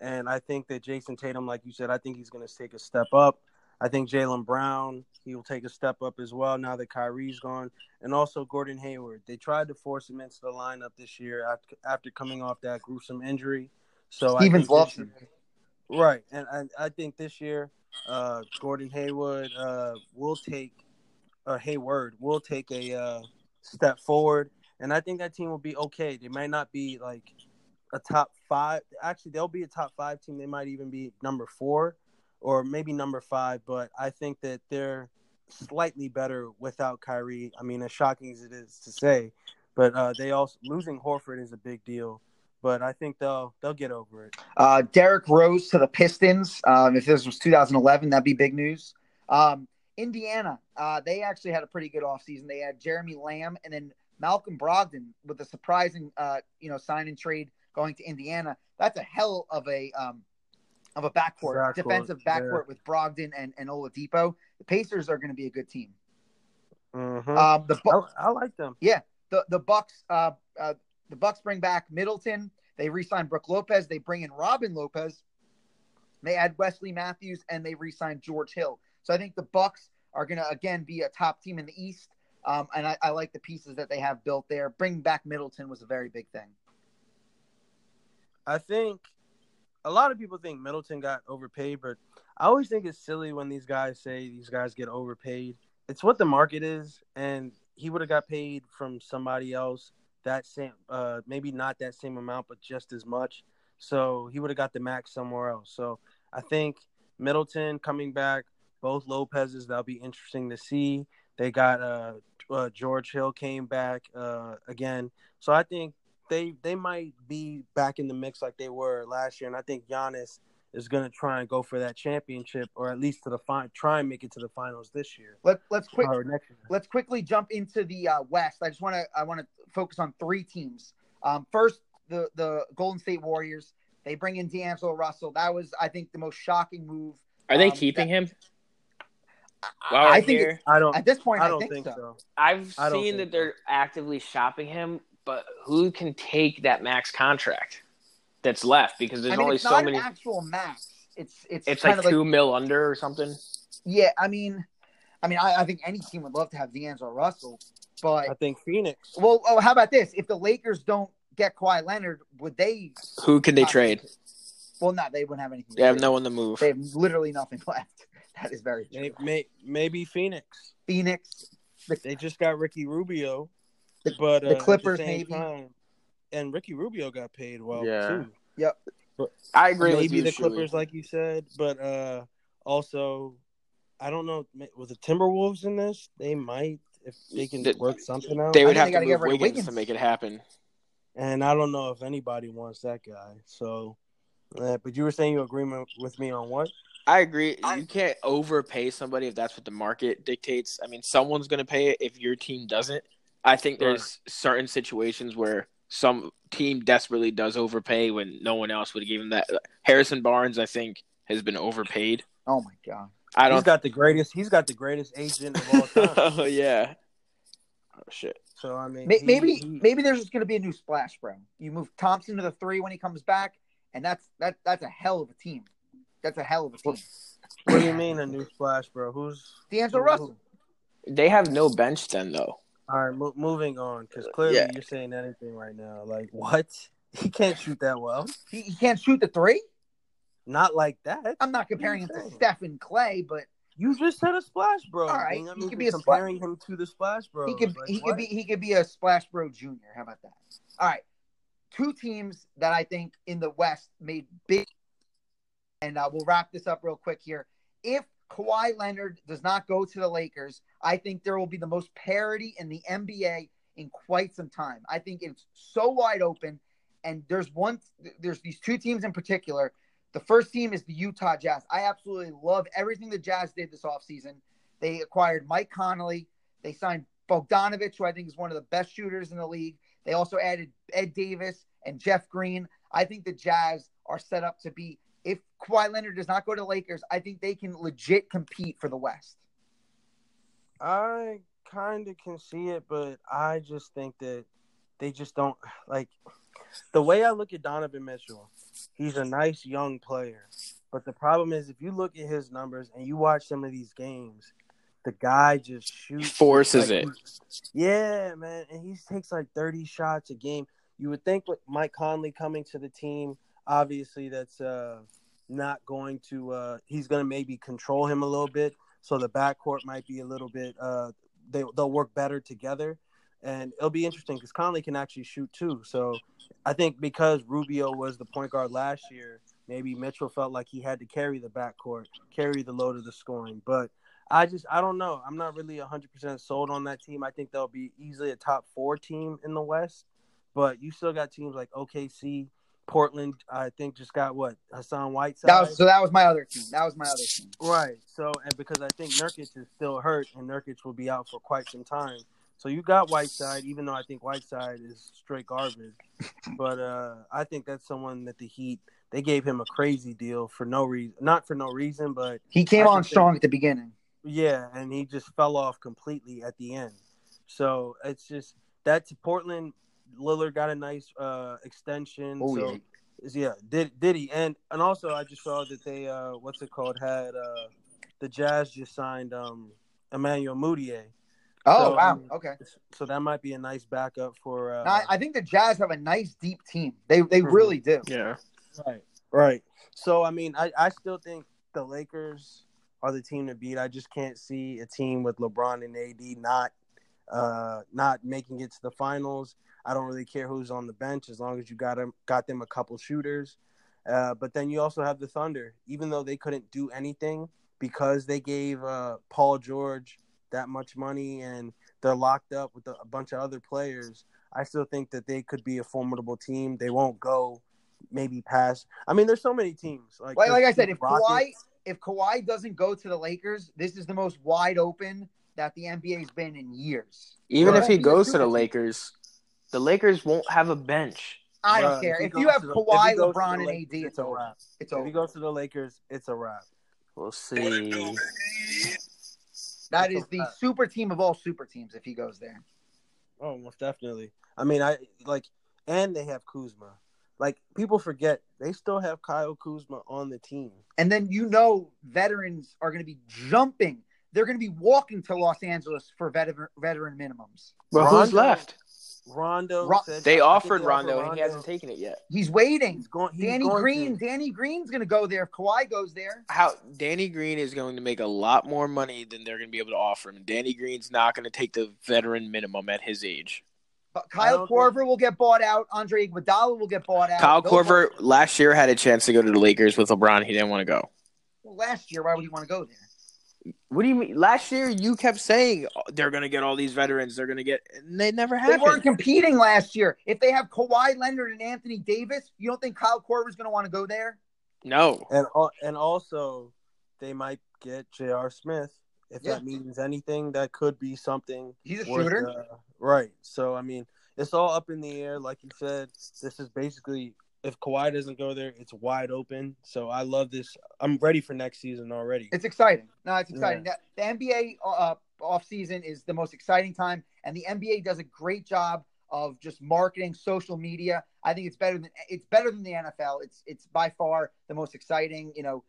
and I think that Jayson Tatum, like you said, I think he's going to take a step up. I think Jaylen Brown he will take a step up as well now that Kyrie's gone, and also Gordon Hayward. They tried to force him into the lineup this year after, after coming off that gruesome injury. So I Stevens think loves him. Right, and I, I think this year, uh, Gordon Hayward uh, will take, or Hayward will take a uh, step forward, and I think that team will be okay. They might not be like a top five. Actually, they'll be a top five team. They might even be number four, or maybe number five. But I think that they're slightly better without Kyrie. I mean, as shocking as it is to say, but uh, they also losing Horford is a big deal. But I think they'll they'll get over it. Uh, Derrick Rose to the Pistons. Um, if this was 2011, that'd be big news. Um, Indiana, uh, they actually had a pretty good offseason. They had Jeremy Lamb and then Malcolm Brogdon with a surprising, uh, you know, sign and trade going to Indiana. That's a hell of a um, of a backcourt, Backcourt, defensive yeah. backcourt with Brogdon and and Oladipo. The Pacers are going to be a good team. Mhm. Um, the Bu- I, I like them. Yeah, the the Bucks uh, uh the Bucks bring back Middleton. They re-sign Brook Lopez. They bring in Robin Lopez. They add Wesley Matthews and they re-sign George Hill. So I think the Bucks are going to again be a top team in the East. Um, and I, I like the pieces that they have built there. Bringing back Middleton was a very big thing. I think a lot of people think Middleton got overpaid, but I always think it's silly when these guys say these guys get overpaid. It's what the market is, and he would have got paid from somebody else that same, uh, maybe not that same amount, but just as much. So he would have got the max somewhere else. So I think Middleton coming back, both Lopez's, that'll be interesting to see. They got uh, uh George Hill came back uh again. So I think they they might be back in the mix like they were last year, and I think Giannis is going to try and go for that championship, or at least to the fin- try and make it to the finals this year Let, let's quick or next year. let's quickly jump into the uh, West. I just want to I want to focus on three teams. Um, first, the the Golden State Warriors. They bring in D'Angelo Russell. That was I think the most shocking move. Are they Um, keeping that- him? While I we're think here, I don't. At this point, I I, don't think, think so. so. I've seen think that they're actively shopping him, but who can take that max contract that's left? Because there's I mean, only it's so not many. an actual max. It's it's It's kind like of two mil under or something. yeah. I mean, I mean, I, I think any team would love to have D'Angelo Russell, but I think Phoenix. well, oh, how about this? If the Lakers don't get Kawhi Leonard, would they? Who can they not- trade? Well, no, they wouldn't have anything. to They have trade. no one to move. They have literally nothing (laughs) left. That is very true. May, may, maybe Phoenix. Phoenix, They just got Ricky Rubio, The- but the uh, Clippers, same maybe. time- and Ricky Rubio got paid well Yeah. too. I agree maybe with the. Clippers, Shuey. like you said, but uh, also, I don't know. Was the Timberwolves in this? They might if they can They- work something out. They would have they to move get rid of Wiggins, Wiggins. to make it happen. and I don't know if anybody wants that guy. So, uh, but you were saying you agree with me on what? I agree. You can't overpay somebody if that's what the market dictates. I mean, someone's going to pay it if your team doesn't. I think there's certain situations where some team desperately does overpay when no one else would give him that. Harrison Barnes, I think, has been overpaid. Oh my god. I don't. He's got the greatest. He's got the greatest agent of all time. (laughs) oh yeah. Oh shit. So I mean, May- he- Maybe he- maybe there's just going to be a new splash, bro. You move Thompson to the three when he comes back, and that's that that's a hell of a team. That's a hell of a team. What do you mean a new splash, bro? Who's D'Angelo Russell. They have no bench then, though. All right, mo- moving on because clearly Yeah. you're saying anything right now. Like what? (laughs) He can't shoot that well. He, he can't shoot the three. Not like that. I'm not comparing him to? Stephen Clay, but You just said a splash, bro. All right, And that he could be you're a splash- comparing him to the splash, bro. he could Like, he what? could be he could be a Splash Bro Junior. How about that? All right, two teams that I think in the West made big, and uh, we'll wrap this up real quick here. If Kawhi Leonard does not go to the Lakers, I think there will be the most parity in the NBA in quite some time. I think it's so wide open, and there's one there's these two teams in particular. The first team is the Utah Jazz. I absolutely love everything the Jazz did this offseason. They acquired Mike Conley. They signed Bogdanovich, who I think is one of the best shooters in the league. They also added Ed Davis and Jeff Green. I think the Jazz are set up to be, Kawhi Leonard does not go to the Lakers, I think they can legit compete for the West. I kind of can see it, but I just think that they just don't like the way I look at Donovan Mitchell. He's a nice young player, but the problem is if you look at his numbers and you watch some of these games, the guy just shoots Forces like, it. Yeah, man, and he takes like thirty shots a game. You would think with Mike Conley coming to the team, obviously that's uh, not going to. Uh, he's going to maybe control him a little bit, so the backcourt might be a little bit. Uh, they they'll work better together, and it'll be interesting because Conley can actually shoot too. So I think because Rubio was the point guard last year, maybe Mitchell felt like he had to carry the backcourt, carry the load of the scoring, but. I just I don't know. I'm not really 100% sold on that team. I think they'll be easily a top 4 team in the West, but you still got teams like OKC, Portland, I think just got what? Hassan Whiteside. That was, so that was my other team. That was my other team. Right. So and because I think Nurkic is still hurt and Nurkic will be out for quite some time. So you got Whiteside, even though I think Whiteside is straight garbage. (laughs) But uh I think that's someone that the Heat they gave him a crazy deal for no reason not for no reason, but He came I on strong think- at the beginning. yeah, and he just fell off completely at the end. So it's just that's Portland. Lillard got a nice uh, extension. Oh, so yeah. yeah, did did he? And and also I just saw that they uh, what's it called had uh, the Jazz just signed um, Emmanuel Mudiay. Oh So, wow. um, Okay. So that might be a nice backup for. Uh, Now, I, I think the Jazz have a nice deep team. They they Mhm. really do. Yeah. Right. Right. So I mean, I, I still think the Lakers are the team to beat. I just can't see a team with LeBron and AD not uh not making it to the finals. I don't really care who's on the bench as long as you got them got them a couple shooters. Uh, but then you also have the Thunder, even though they couldn't do anything because they gave uh, Paul George that much money and they're locked up with a, a bunch of other players. I still think that they could be a formidable team. They won't go maybe past. I mean, there's so many teams. Like, Like, like I said, if Rockets. Kawhi if Kawhi doesn't go to the Lakers, this is the most wide open that the NBA's been in years. Even It if he won't be a goes to the. Lakers, the Lakers won't have a bench. I don't Bruh, care. he If you have the- Kawhi, goes LeBron, and Lakers, AD, it's a wrap. It's If over. he goes to the Lakers, it's a wrap. We'll see. That it's is a the super team of all super teams if he goes there. Oh, most definitely. I mean, I like, and they have Kuzma. Like people forget they still have Kyle Kuzma on the team. And then you know veterans are going to be jumping. They're going to be walking to Los Angeles for veteran veteran minimums. But who's left? Rondo. Ro- said- They offered they Rondo, and he hasn't taken it yet. He's waiting. He's going. He's Danny going Green. to. Danny Green's going to go there if Kawhi goes there. How Danny Green is going to make a lot more money than they're going to be able to offer him. Danny Green's not going to take the veteran minimum at his age. But Kyle don't think- Korver will get bought out. Andre Iguodala will get bought out. Kyle Those Korver guys- last year had a chance to go to the Lakers with LeBron. He didn't want to go. Well, last year, why would he want to go there? What do you mean? Last year you kept saying oh, they're going to get all these veterans. They're going to get, and they never They happened. weren't competing last year. If they have Kawhi Leonard and Anthony Davis, you don't think Kyle Korver's going to want to go there? no, And al- and also, they might get J.R. Smith if Yeah. that means anything. That could be something. He's a worth, shooter. uh, right? So I mean, it's all up in the air. Like you said, this is basically if Kawhi doesn't go there, it's wide open. So I love this. I'm ready for next season already. It's exciting. No, it's exciting. The, the NBA uh, off season is the most exciting time, and the NBA does a great job of just marketing social media. I think it's better than it's better than the NFL. It's it's by far the most exciting, you know,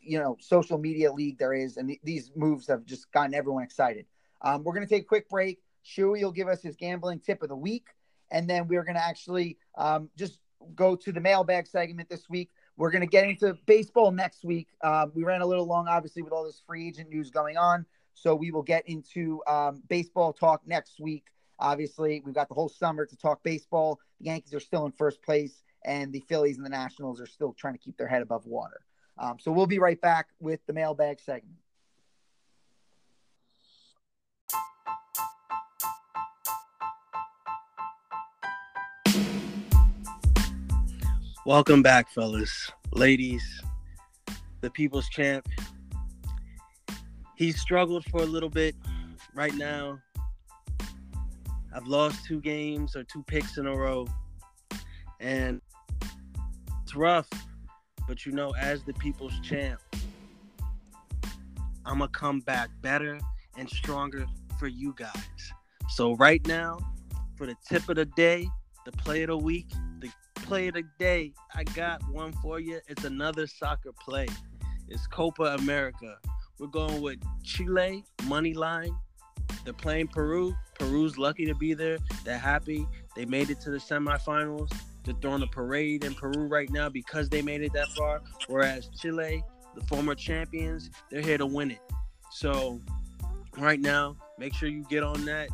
you know, social media league there is, and th- these moves have just gotten everyone excited. Um, we're going to take a quick break. Shuey will give us his gambling tip of the week, and then we're going to actually um, just go to the mailbag segment this week. We're going to get into baseball next week. Um, we ran a little long, obviously, with all this free agent news going on. So we will get into um, baseball talk next week. Obviously, we've got the whole summer to talk baseball. The Yankees are still in first place, and the Phillies and the Nationals are still trying to keep their head above water. Um, so we'll be right back with the mailbag segment. Welcome back, fellas, ladies, the people's champ. He struggled for a little bit right now. I've lost two games or two picks in a row, and it's rough. But you know, as the people's champ, I'm gonna come back better and stronger for you guys. So right now, for the tip of the day, the play of the week, play of the day, I got one for you. It's another soccer play. It's Copa America. We're going with Chile money line. They're playing Peru. Peru's lucky to be there. They're happy. They made it to the semifinals. They're throwing a parade in Peru right now because they made it that far. Whereas Chile, the former champions, they're here to win it. So right now, make sure you get on that.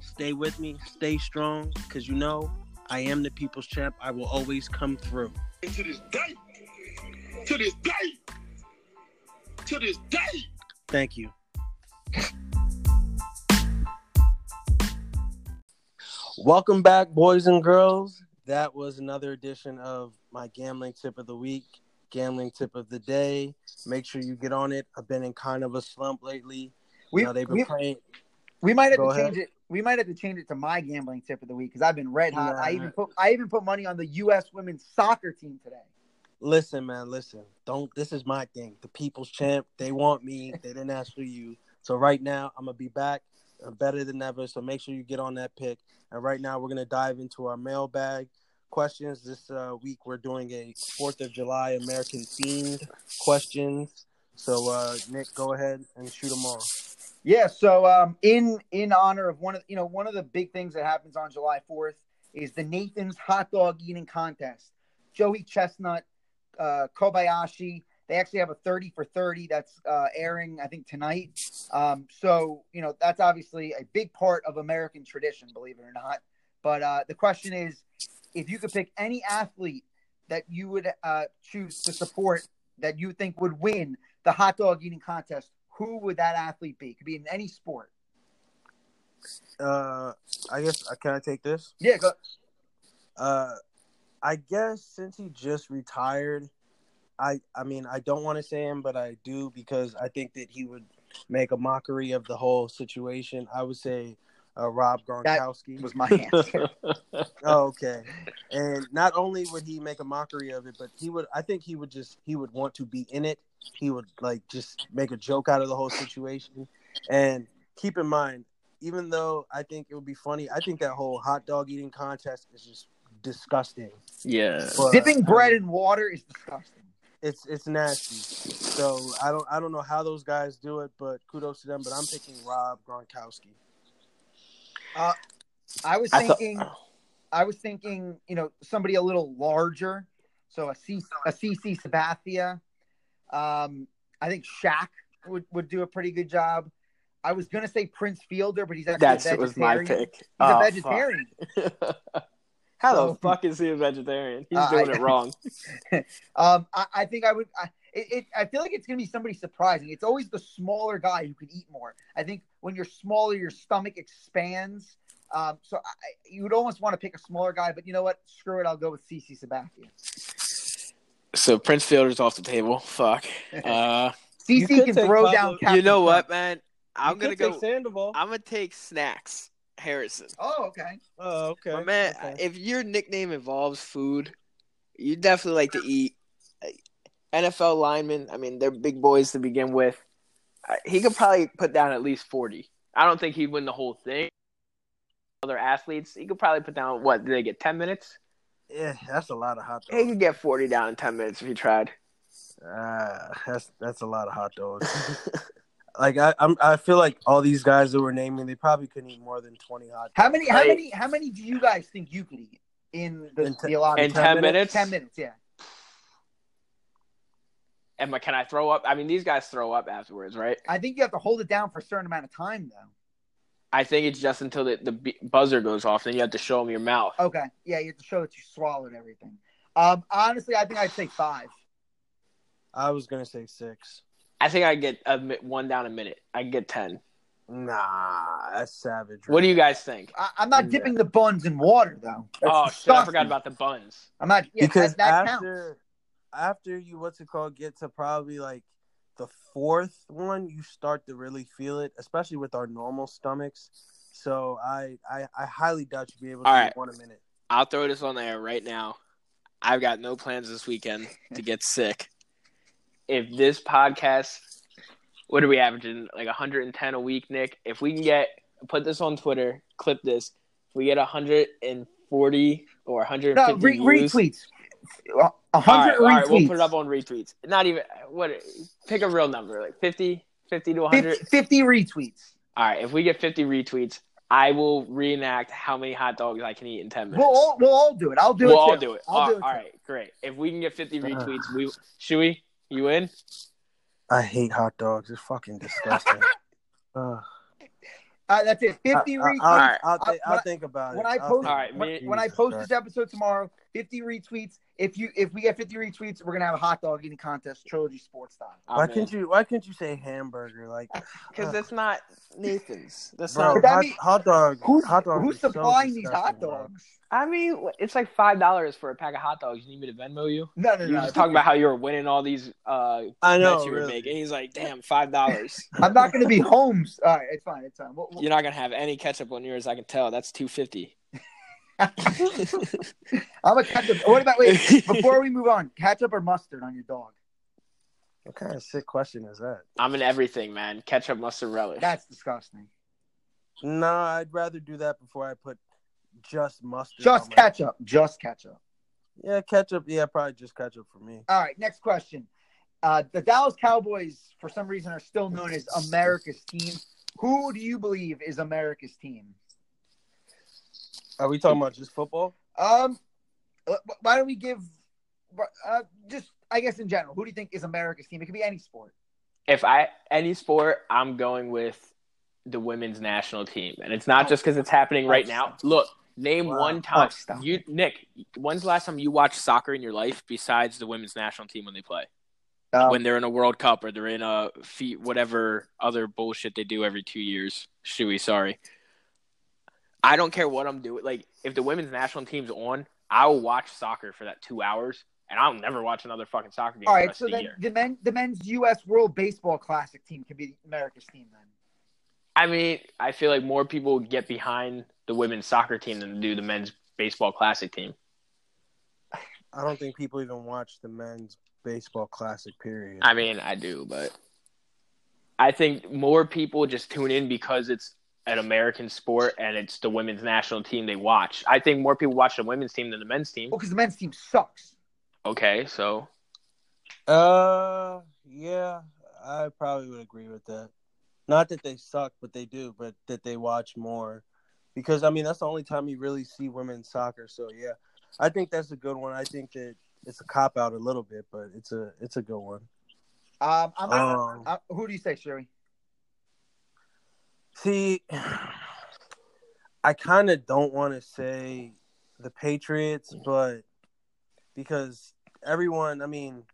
Stay with me. Stay strong because you know I am the people's champ. I will always come through. to this day, to this day, to this day. Thank you. Welcome back, boys and girls. That was another edition of my gambling tip of the week, gambling tip of the day. Make sure you get on it. I've been in kind of a slump lately. We, you know, they've been we, playing. we might have Go to ahead. change it. We might have to change it to my gambling tip of the week because I've been red hot. I even put I even put money on the U.S. women's soccer team today. Listen, man, listen. Don't. This is my thing. The people's champ. They want me. They didn't ask for you. So right now, I'm gonna be back. I'm better than ever. So make sure you get on that pick. And right now, we're gonna dive into our mailbag questions. This uh, week, we're doing a Fourth of July American themed questions. So uh, Nick, go ahead and shoot them all. Yeah, so um, in in honor of one of you know one of the big things that happens on July Fourth is the Nathan's hot dog eating contest. Joey Chestnut, uh, Kobayashi, they actually have a thirty for thirty that's uh, airing I think tonight. Um, so you know that's obviously a big part of American tradition, believe it or not. But uh, the question is, if you could pick any athlete that you would uh, choose to support that you think would win the hot dog eating contest, who would that athlete be? It could be in any sport. Uh, I guess uh, can I take this? Yeah, go, Uh, I guess since he just retired, I I mean I don't want to say him, but I do because I think that he would make a mockery of the whole situation. I would say uh, Rob Gronkowski. was my answer. oh, (laughs) okay. And not only would he make a mockery of it, but he would. I think he would just he would want to be in it. He would like just make a joke out of the whole situation. And keep in mind, even though I think it would be funny, I think that whole hot dog eating contest is just disgusting. Yeah. But, Dipping I bread mean, in water is disgusting. it's it's nasty. So I don't I don't know how those guys do it, but kudos to them. But I'm picking Rob Gronkowski. I was I thought- thinking, I was thinking, you know, somebody a little larger. So a C, a CC Sabathia. Um, I think Shaq would, would do a pretty good job. I was gonna say Prince Fielder, but he's actually That a was my pick. He's Oh, a vegetarian. How the fuck is he a vegetarian? He's Uh, doing I- it wrong. (laughs) Um, I, I think I would. I, it, it, I feel like it's going to be somebody surprising. It's always the smaller guy who can eat more. I think when you're smaller, your stomach expands. Um, so I, you would almost want to pick a smaller guy, but you know what? Screw it. I'll go with CC Sabathia. So Prince Fielder's off the table. Fuck. (laughs) Uh, You CC can throw Pablo- down. you know Crunch. what, man? I'm You gonna go. Sandoval. I'm gonna take Snacks Harrison. Oh, okay. Oh, okay. My man, okay. if your nickname involves food, you definitely like to eat. NFL linemen, I mean, they're big boys to begin with. Uh, He could probably put down at least 40. I don't think he'd win the whole thing. Other athletes, he could probably put down what? Did they get ten minutes? Yeah, that's a lot of hot dogs. He dogs. could get forty down in ten minutes if he tried. Ah, that's that's a lot of hot dogs. (laughs) like I, I'm, I feel like all these guys that we're naming, they probably couldn't eat more than twenty hot. Dogs. How many? How Right. many? How many do you guys think you could eat in the, In te- the allotted In time? ten minutes? Ten minutes, yeah. Am I, can I throw up? I mean, these guys throw up afterwards, right? I think you have to hold it down for a certain amount of time, though. I think it's just until the, the buzzer goes off, then you have to show them your mouth. Okay, yeah, you have to show that you swallowed everything. Um, honestly, I think I'd say five. I was gonna say six. I think I get a, one down a minute. I get ten. Nah, that's savage. What do you guys think? I, I'm not Yeah. dipping the buns in water, though. That's oh shit! I forgot about the buns. I'm not. Yeah, because that, that after counts. After you what's it called get to probably like the fourth one, you start to really feel it, especially with our normal stomachs. So I I, I highly doubt you'll be able to All eat right. one a minute. I'll throw this on the air right now. I've got no plans this weekend to get (laughs) sick. If this podcast, what are we averaging? Like 110 a week, Nick. If we can get, put this on Twitter, clip this. If we get 140 or 150 No, re- views, retweets. A All right, hundred all right, we'll put it up on retweets. Not even what. Pick a real number, like 50, 50 to 100. 50, 50 retweets. All right, if we get 50 retweets, I will reenact how many hot dogs I can eat in 10 minutes. We'll all, we'll all do it. I'll do we'll it. all too. do it. I'll all do it. all too. right, great. If we can get 50 retweets, we should we? You in? I hate hot dogs. It's fucking disgusting. (laughs) Ugh. Uh, that's it. 50 I, retweets. will Alright. I'll, thi- Uh, I'll when think about it. when I I'll post Alright, about when, when I post this episode tomorrow, 50 retweets. If you if we get 50 retweets, we're gonna have a hot dog eating contest, trilogy sports style. why can't you? Why can't you say hamburger? Like, (laughs) Because that's not Nathan's. That's bro, But that hot, mean- hot dog. Who's hot dog who's is so supplying these disgusting, hot bro. dogs? I mean, it's like five dollars for a pack of hot dogs. You need me to Venmo you? No, no, You no. were just talking about how you were winning all these uh, I know. bets you were really. making. He's like, "Damn, five dollars. (laughs) I'm not gonna be (laughs) homes. All right, it's fine. It's fine. We'll, we'll- You're not gonna have any ketchup on yours. I can tell. That's two fifty. I'm a ketchup. What about wait? Before we move on, ketchup or mustard on your dog? What kind of sick question is that? I'm in everything, man. Ketchup, mustard, relish. That's disgusting. No, I'd rather do that before I put just mustard. Just on my- ketchup. Just ketchup. Yeah, ketchup. Yeah, probably just ketchup for me. All right, next question. Uh, the Dallas Cowboys, for some reason, are still known as America's team. Who do you believe is America's team? Are we talking about just football? Um, uh, why don't we give, uh, just I guess in general, who do you think is America's team? It could be any sport. if I any sport, I'm going with the women's national team, and it's not just because it's happening right now. Look, name Wow. one time Oh, stop you Nick. When's the last time you watched soccer in your life besides the women's national team when they play? Um, when they're in a World Cup or they're in a feet whatever other bullshit they do every two years. Shuey, sorry. I don't care what I'm doing. Like if the women's national team's on, I will watch soccer for that two hours, and I'll never watch another fucking soccer game All right, the so of the then the men, the men's U.S. World Baseball Classic team could be America's team then. I mean, I feel like more people get behind the women's soccer team than do the men's baseball classic team. I don't think people even watch the men's baseball classic. Period. I mean, I do, but I think more people just tune in because it's an American sport and it's the women's national team they watch. I think more people watch the women's team than the men's team. Well, because the men's team sucks. Okay, so Uh, yeah, I probably would agree with that. Not that they suck, but they do, but that they watch more. Because I mean, that's the only time you really see women's soccer. So yeah, I think that's a good one. I think that it's a cop out a little bit, but it's a it's a good one. Um, I'm, Um, uh, who do you say, Shuey? See, I kind of don't want to say the Patriots, but because everyone, I mean,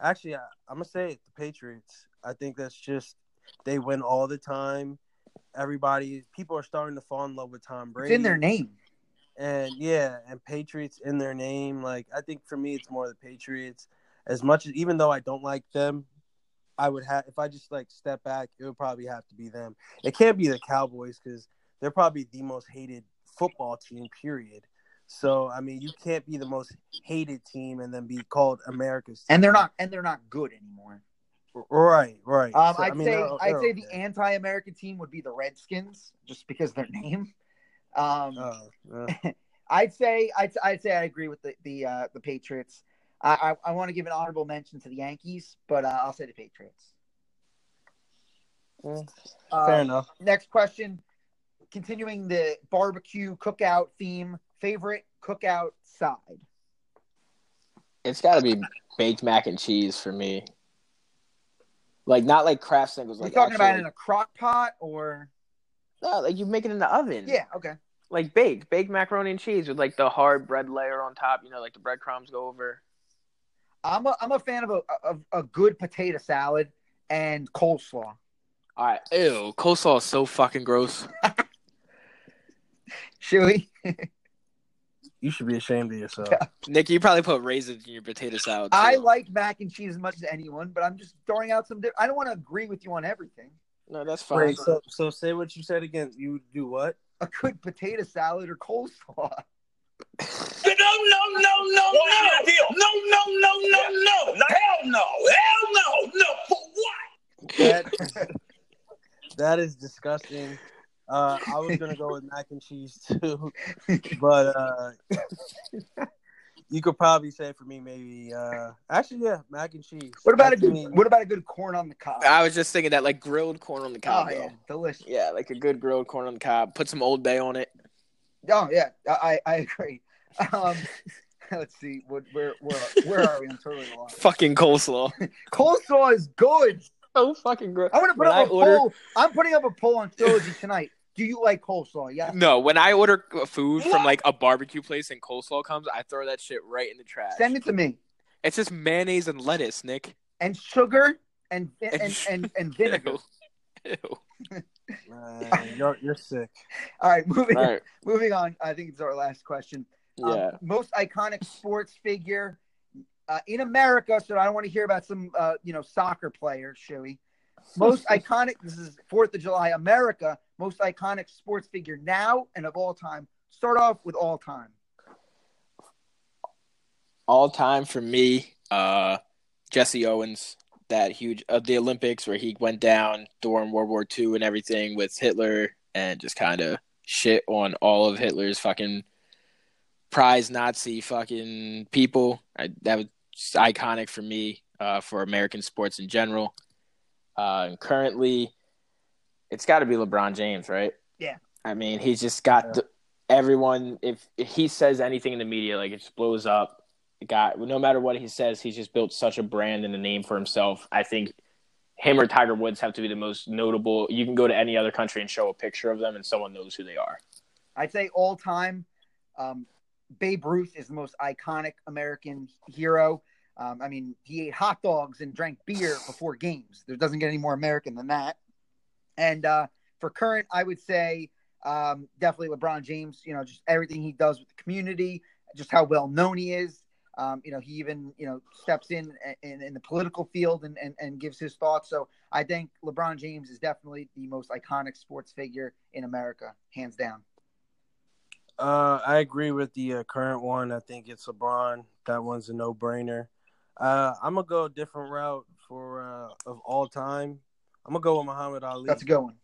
actually, I, I'm gonna say it, the Patriots. I think that's just they win all the time. Everybody, people are starting to fall in love with Tom Brady. It's in their name. And yeah, and Patriots in their name. Like I think for me, it's more the Patriots. As much as even though I don't like them, I would have if I just like step back, it would probably have to be them. It can't be the Cowboys because they're probably the most hated football team. Period. So I mean, you can't be the most hated team and then be called America's. Team. And they're not and they're not good anymore. Right, right. Um, So, I'd I mean, say they're- I'd they're say the anti-American team would be the Redskins, just because their (laughs) name. Um, Oh, yeah. (laughs) I'd say I'd, I'd say I agree with the the uh, the Patriots. I I, I want to give an honorable mention to the Yankees, but uh, I'll say the Patriots. Mm, Uh, Fair enough. Next question. Continuing the barbecue cookout theme, favorite cookout side. It's got to be baked mac and cheese for me. Like not like Kraft singles. Are Like you talking about in a crock pot or? no, like you make it in the oven. Yeah. Okay. like baked, baked macaroni and cheese with like the hard bread layer on top. You know, like the breadcrumbs go over. I'm a I'm a fan of a of a good potato salad and coleslaw. All right, ew, coleslaw is so fucking gross. (laughs) Chewy. (laughs) You should be ashamed of yourself. Nick, you probably put raisins in your potato salad. I like mac and cheese as much as anyone, but I'm just throwing out some. Di- I don't want to agree with you on everything. no, that's fine. Wait, so so say what you said again. You do what? A good potato salad or coleslaw. (laughs) No, no, no, no, no. No, no, no, no, no. No hell no. Hell no. No. For what? That, (laughs) that is disgusting. Uh, I was gonna go with mac and cheese (laughs) too, but uh, you could probably say for me maybe. Uh, actually, yeah, mac and cheese. What about a good? me. What about a good corn on the cob? I was just thinking that like grilled corn on the cob. oh yeah, delicious. yeah, like a good grilled corn on the cob. Put some Old Bay on it. Oh yeah, I I agree. Um, (laughs) let's see, what where where where are we? I'm totally lost. (laughs) Fucking coleslaw. (laughs) Coleslaw is good. so fucking gross. I'm gonna put When up I a order- poll. I'm putting up a poll on Trilogy tonight. Do you like coleslaw? Yeah. No, when I order food from like a barbecue place and coleslaw comes, I throw that shit right in the trash. Send it to me. It's just mayonnaise and lettuce, Nick. And sugar and and and, and vinegar. Ew. Ew. Man, you're you're sick. All right, moving All right. moving on. I think it's our last question. Um, Yeah. most iconic sports figure uh, in America. So I don't want to hear about some, uh, you know, soccer player, Shuey. Most (laughs) iconic. This is Fourth of July, America. Most iconic sports figure now and of all time. Start off with all time. all time for me, uh, Jesse Owens, that huge uh, the Olympics where he went down during World War II and everything with Hitler and just kind of shit on all of Hitler's fucking prize Nazi fucking people. I, that was iconic for me uh, for American sports in general. Uh, and currently, it's got to be LeBron James, right? Yeah. I mean, he's just got the, everyone. If, if he says anything in the media, like it just blows up. The guy, no matter what he says, he's just built such a brand and a name for himself. I think him or Tiger Woods have to be the most notable. You can go to any other country and show a picture of them, and someone knows who they are. I'd say all time. Um, Babe Ruth is the most iconic American hero. Um, I mean, he ate hot dogs and drank beer before games. There doesn't get any more American than that. And uh, for current, I would say um, definitely LeBron James. You know, just everything he does with the community, just how well known he is. Um, you know, he even you know steps in in, in the political field and, and and gives his thoughts. So I think LeBron James is definitely the most iconic sports figure in America, hands down. Uh, I agree with the uh, current one. I think it's LeBron. That one's a no brainer. Uh, I'm gonna go a different route for uh, of all time. I'm gonna go with Muhammad Ali. That's a good one.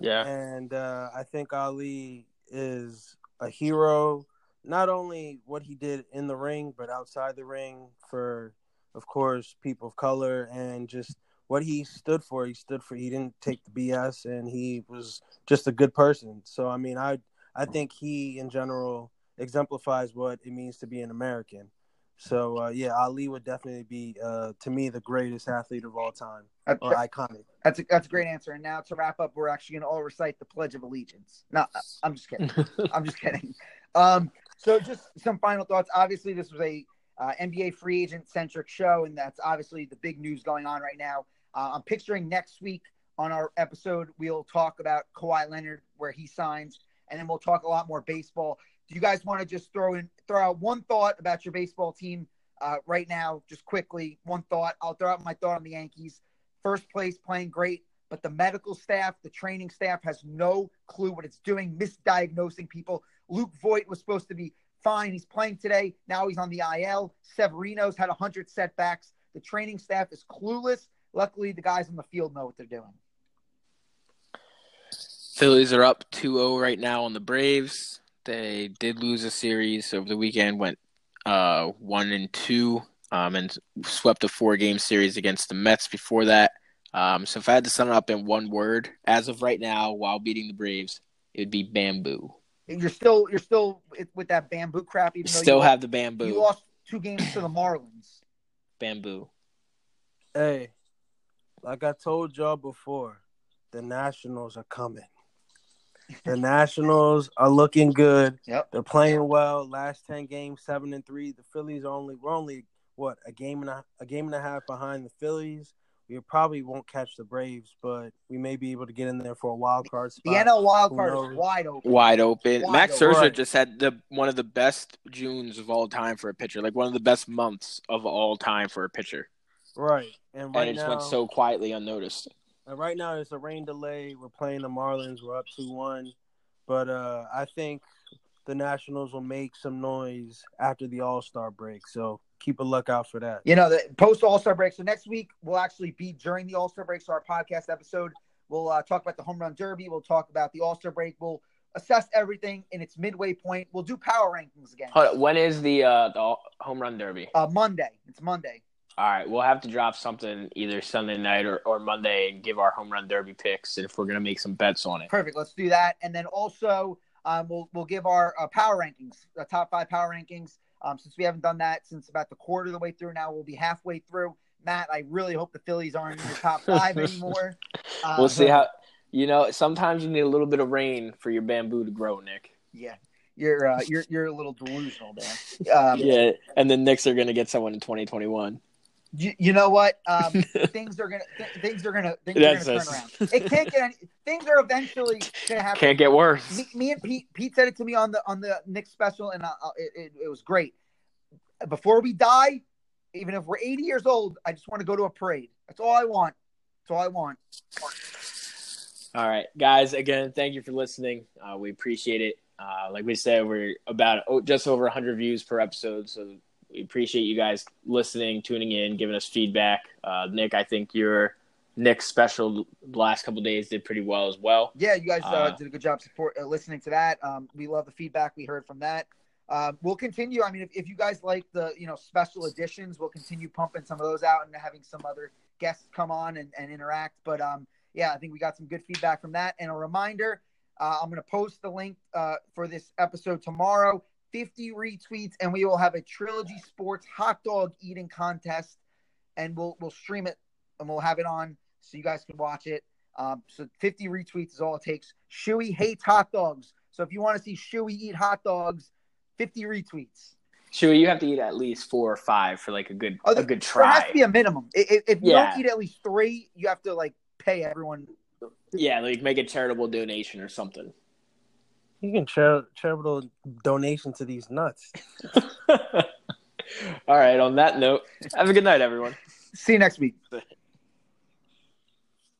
Yeah, and uh, I think Ali is a hero. Not only what he did in the ring, but outside the ring for, of course, people of color and just what he stood for. He stood for. He didn't take the BS, and he was just a good person. So I mean, I I think he in general exemplifies what it means to be an American. So uh, yeah, Ali would definitely be uh, to me the greatest athlete of all time That's, or iconic. that's a, that's a great answer. And now to wrap up, we're actually going to all recite the Pledge of Allegiance. No, I'm just kidding. (laughs) I'm just kidding. Um, so just some final thoughts. Obviously, this was a uh, NBA free agent centric show, and that's obviously the big news going on right now. Uh, I'm picturing next week on our episode, we'll talk about Kawhi Leonard, where he signs, and then we'll talk a lot more baseball. Do you guys want to just throw in throw out one thought about your baseball team uh, right now, just quickly? One thought. I'll throw out my thought on the Yankees. First place, playing great, but the medical staff, the training staff has no clue what it's doing, misdiagnosing people. Luke Voit was supposed to be fine. He's playing today. Now he's on the IL. Severino's had 100 setbacks. The training staff is clueless. luckily the guys on the field know what they're doing. Phillies are up 2-0 right now on the Braves. They did lose a series over the weekend, went uh, one and two, um, and swept a four-game series against the Mets before that. Um, so if I had to sum it up in one word, as of right now, while beating the Braves, it would be bamboo. You're still you're still with that bamboo crap. Even though Still you have the bamboo. you lost two games to the (clears throat) Marlins. Bamboo. Hey, like I told y'all before, the Nationals are coming. The Nationals are looking good. Yep. They're playing well. Last ten games, seven and three. The Phillies are only we're only what a game and a, a game and a half behind the Phillies. We probably won't catch the Braves, but we may be able to get in there for a wild card The spot. NL wild card is wide open. Wide open. Wide Max open. Scherzer Right. just had the one of the best Junes of all time for a pitcher, like one of the best months of all time for a pitcher, Right, and right and it just now, went so quietly unnoticed. And right now it's a rain delay. We're playing the Marlins. We're up two one, but uh, I think the Nationals will make some noise after the All Star break. So keep a lookout for that. You know, the post All Star break. So next week will actually be during the All Star break. So our podcast episode, we'll uh, talk about the home run derby. We'll talk about the All Star break. We'll assess everything in its midway point. We'll do power rankings again. Hold on, When is the uh, the home run derby? Uh, Monday. It's Monday. All right, we'll have to drop something either Sunday night or, or Monday and give our home run derby picks if we're gonna make some bets on it. Perfect. Let's do that. And then also, um, we'll we'll give our uh, power rankings, the top five power rankings. Um, since we haven't done that since about the quarter of the way through, now we'll be halfway through. Matt, I really hope the Phillies aren't in the top (laughs) five anymore. Uh, We'll see how. You know, sometimes you need a little bit of rain for your bamboo to grow, Nick. Yeah, you're uh, you're you're a little delusional there. (laughs) Um, Yeah, and the Knicks are gonna get someone in 2021. You, you know what? Um, (laughs) things are gonna th- things are gonna things are gonna turn around. It can't get any. Things are eventually gonna happen. Can't get worse. me, me and Pete Pete said it to me on the on the Nick special, and uh, uh, it, it, it was great. Before we die, even if we're 80 years old, I just want to go to a parade. That's all I want. That's all I want. All right, guys. Again, thank you for listening. Uh, we appreciate it. Uh, like we said, we're about just over 100 views per episode, so we appreciate you guys listening, tuning in, giving us feedback. Uh, Nick, I think your Nick's special the last couple days did pretty well as well. Yeah, you guys uh, Uh, did a good job support uh, listening to that. Um, we love the feedback we heard from that. Um, we'll continue. I mean, if, if you guys like the you know special editions, we'll continue pumping some of those out and having some other guests come on and, and interact. But um, yeah, I think we got some good feedback from that. And a reminder, uh, I'm going to post the link uh, for this episode tomorrow. 50 retweets, and we will have a Trilogy Sports hot dog eating contest, and we'll we'll stream it and we'll have it on so you guys can watch it. Um, so 50 retweets is all it takes. Shuey hates hot dogs, so if you want to see Shuey eat hot dogs, 50 retweets. Sure, you have to eat at least four or five for like a good Oh, a good try. There has to be a minimum. I- i- If you Yeah. don't eat at least three, you have to like pay everyone. Yeah, like make a charitable donation or something. You can char- charitable donation to these nuts. (laughs) All right. On that note, have a good night, everyone. See you next week. (laughs)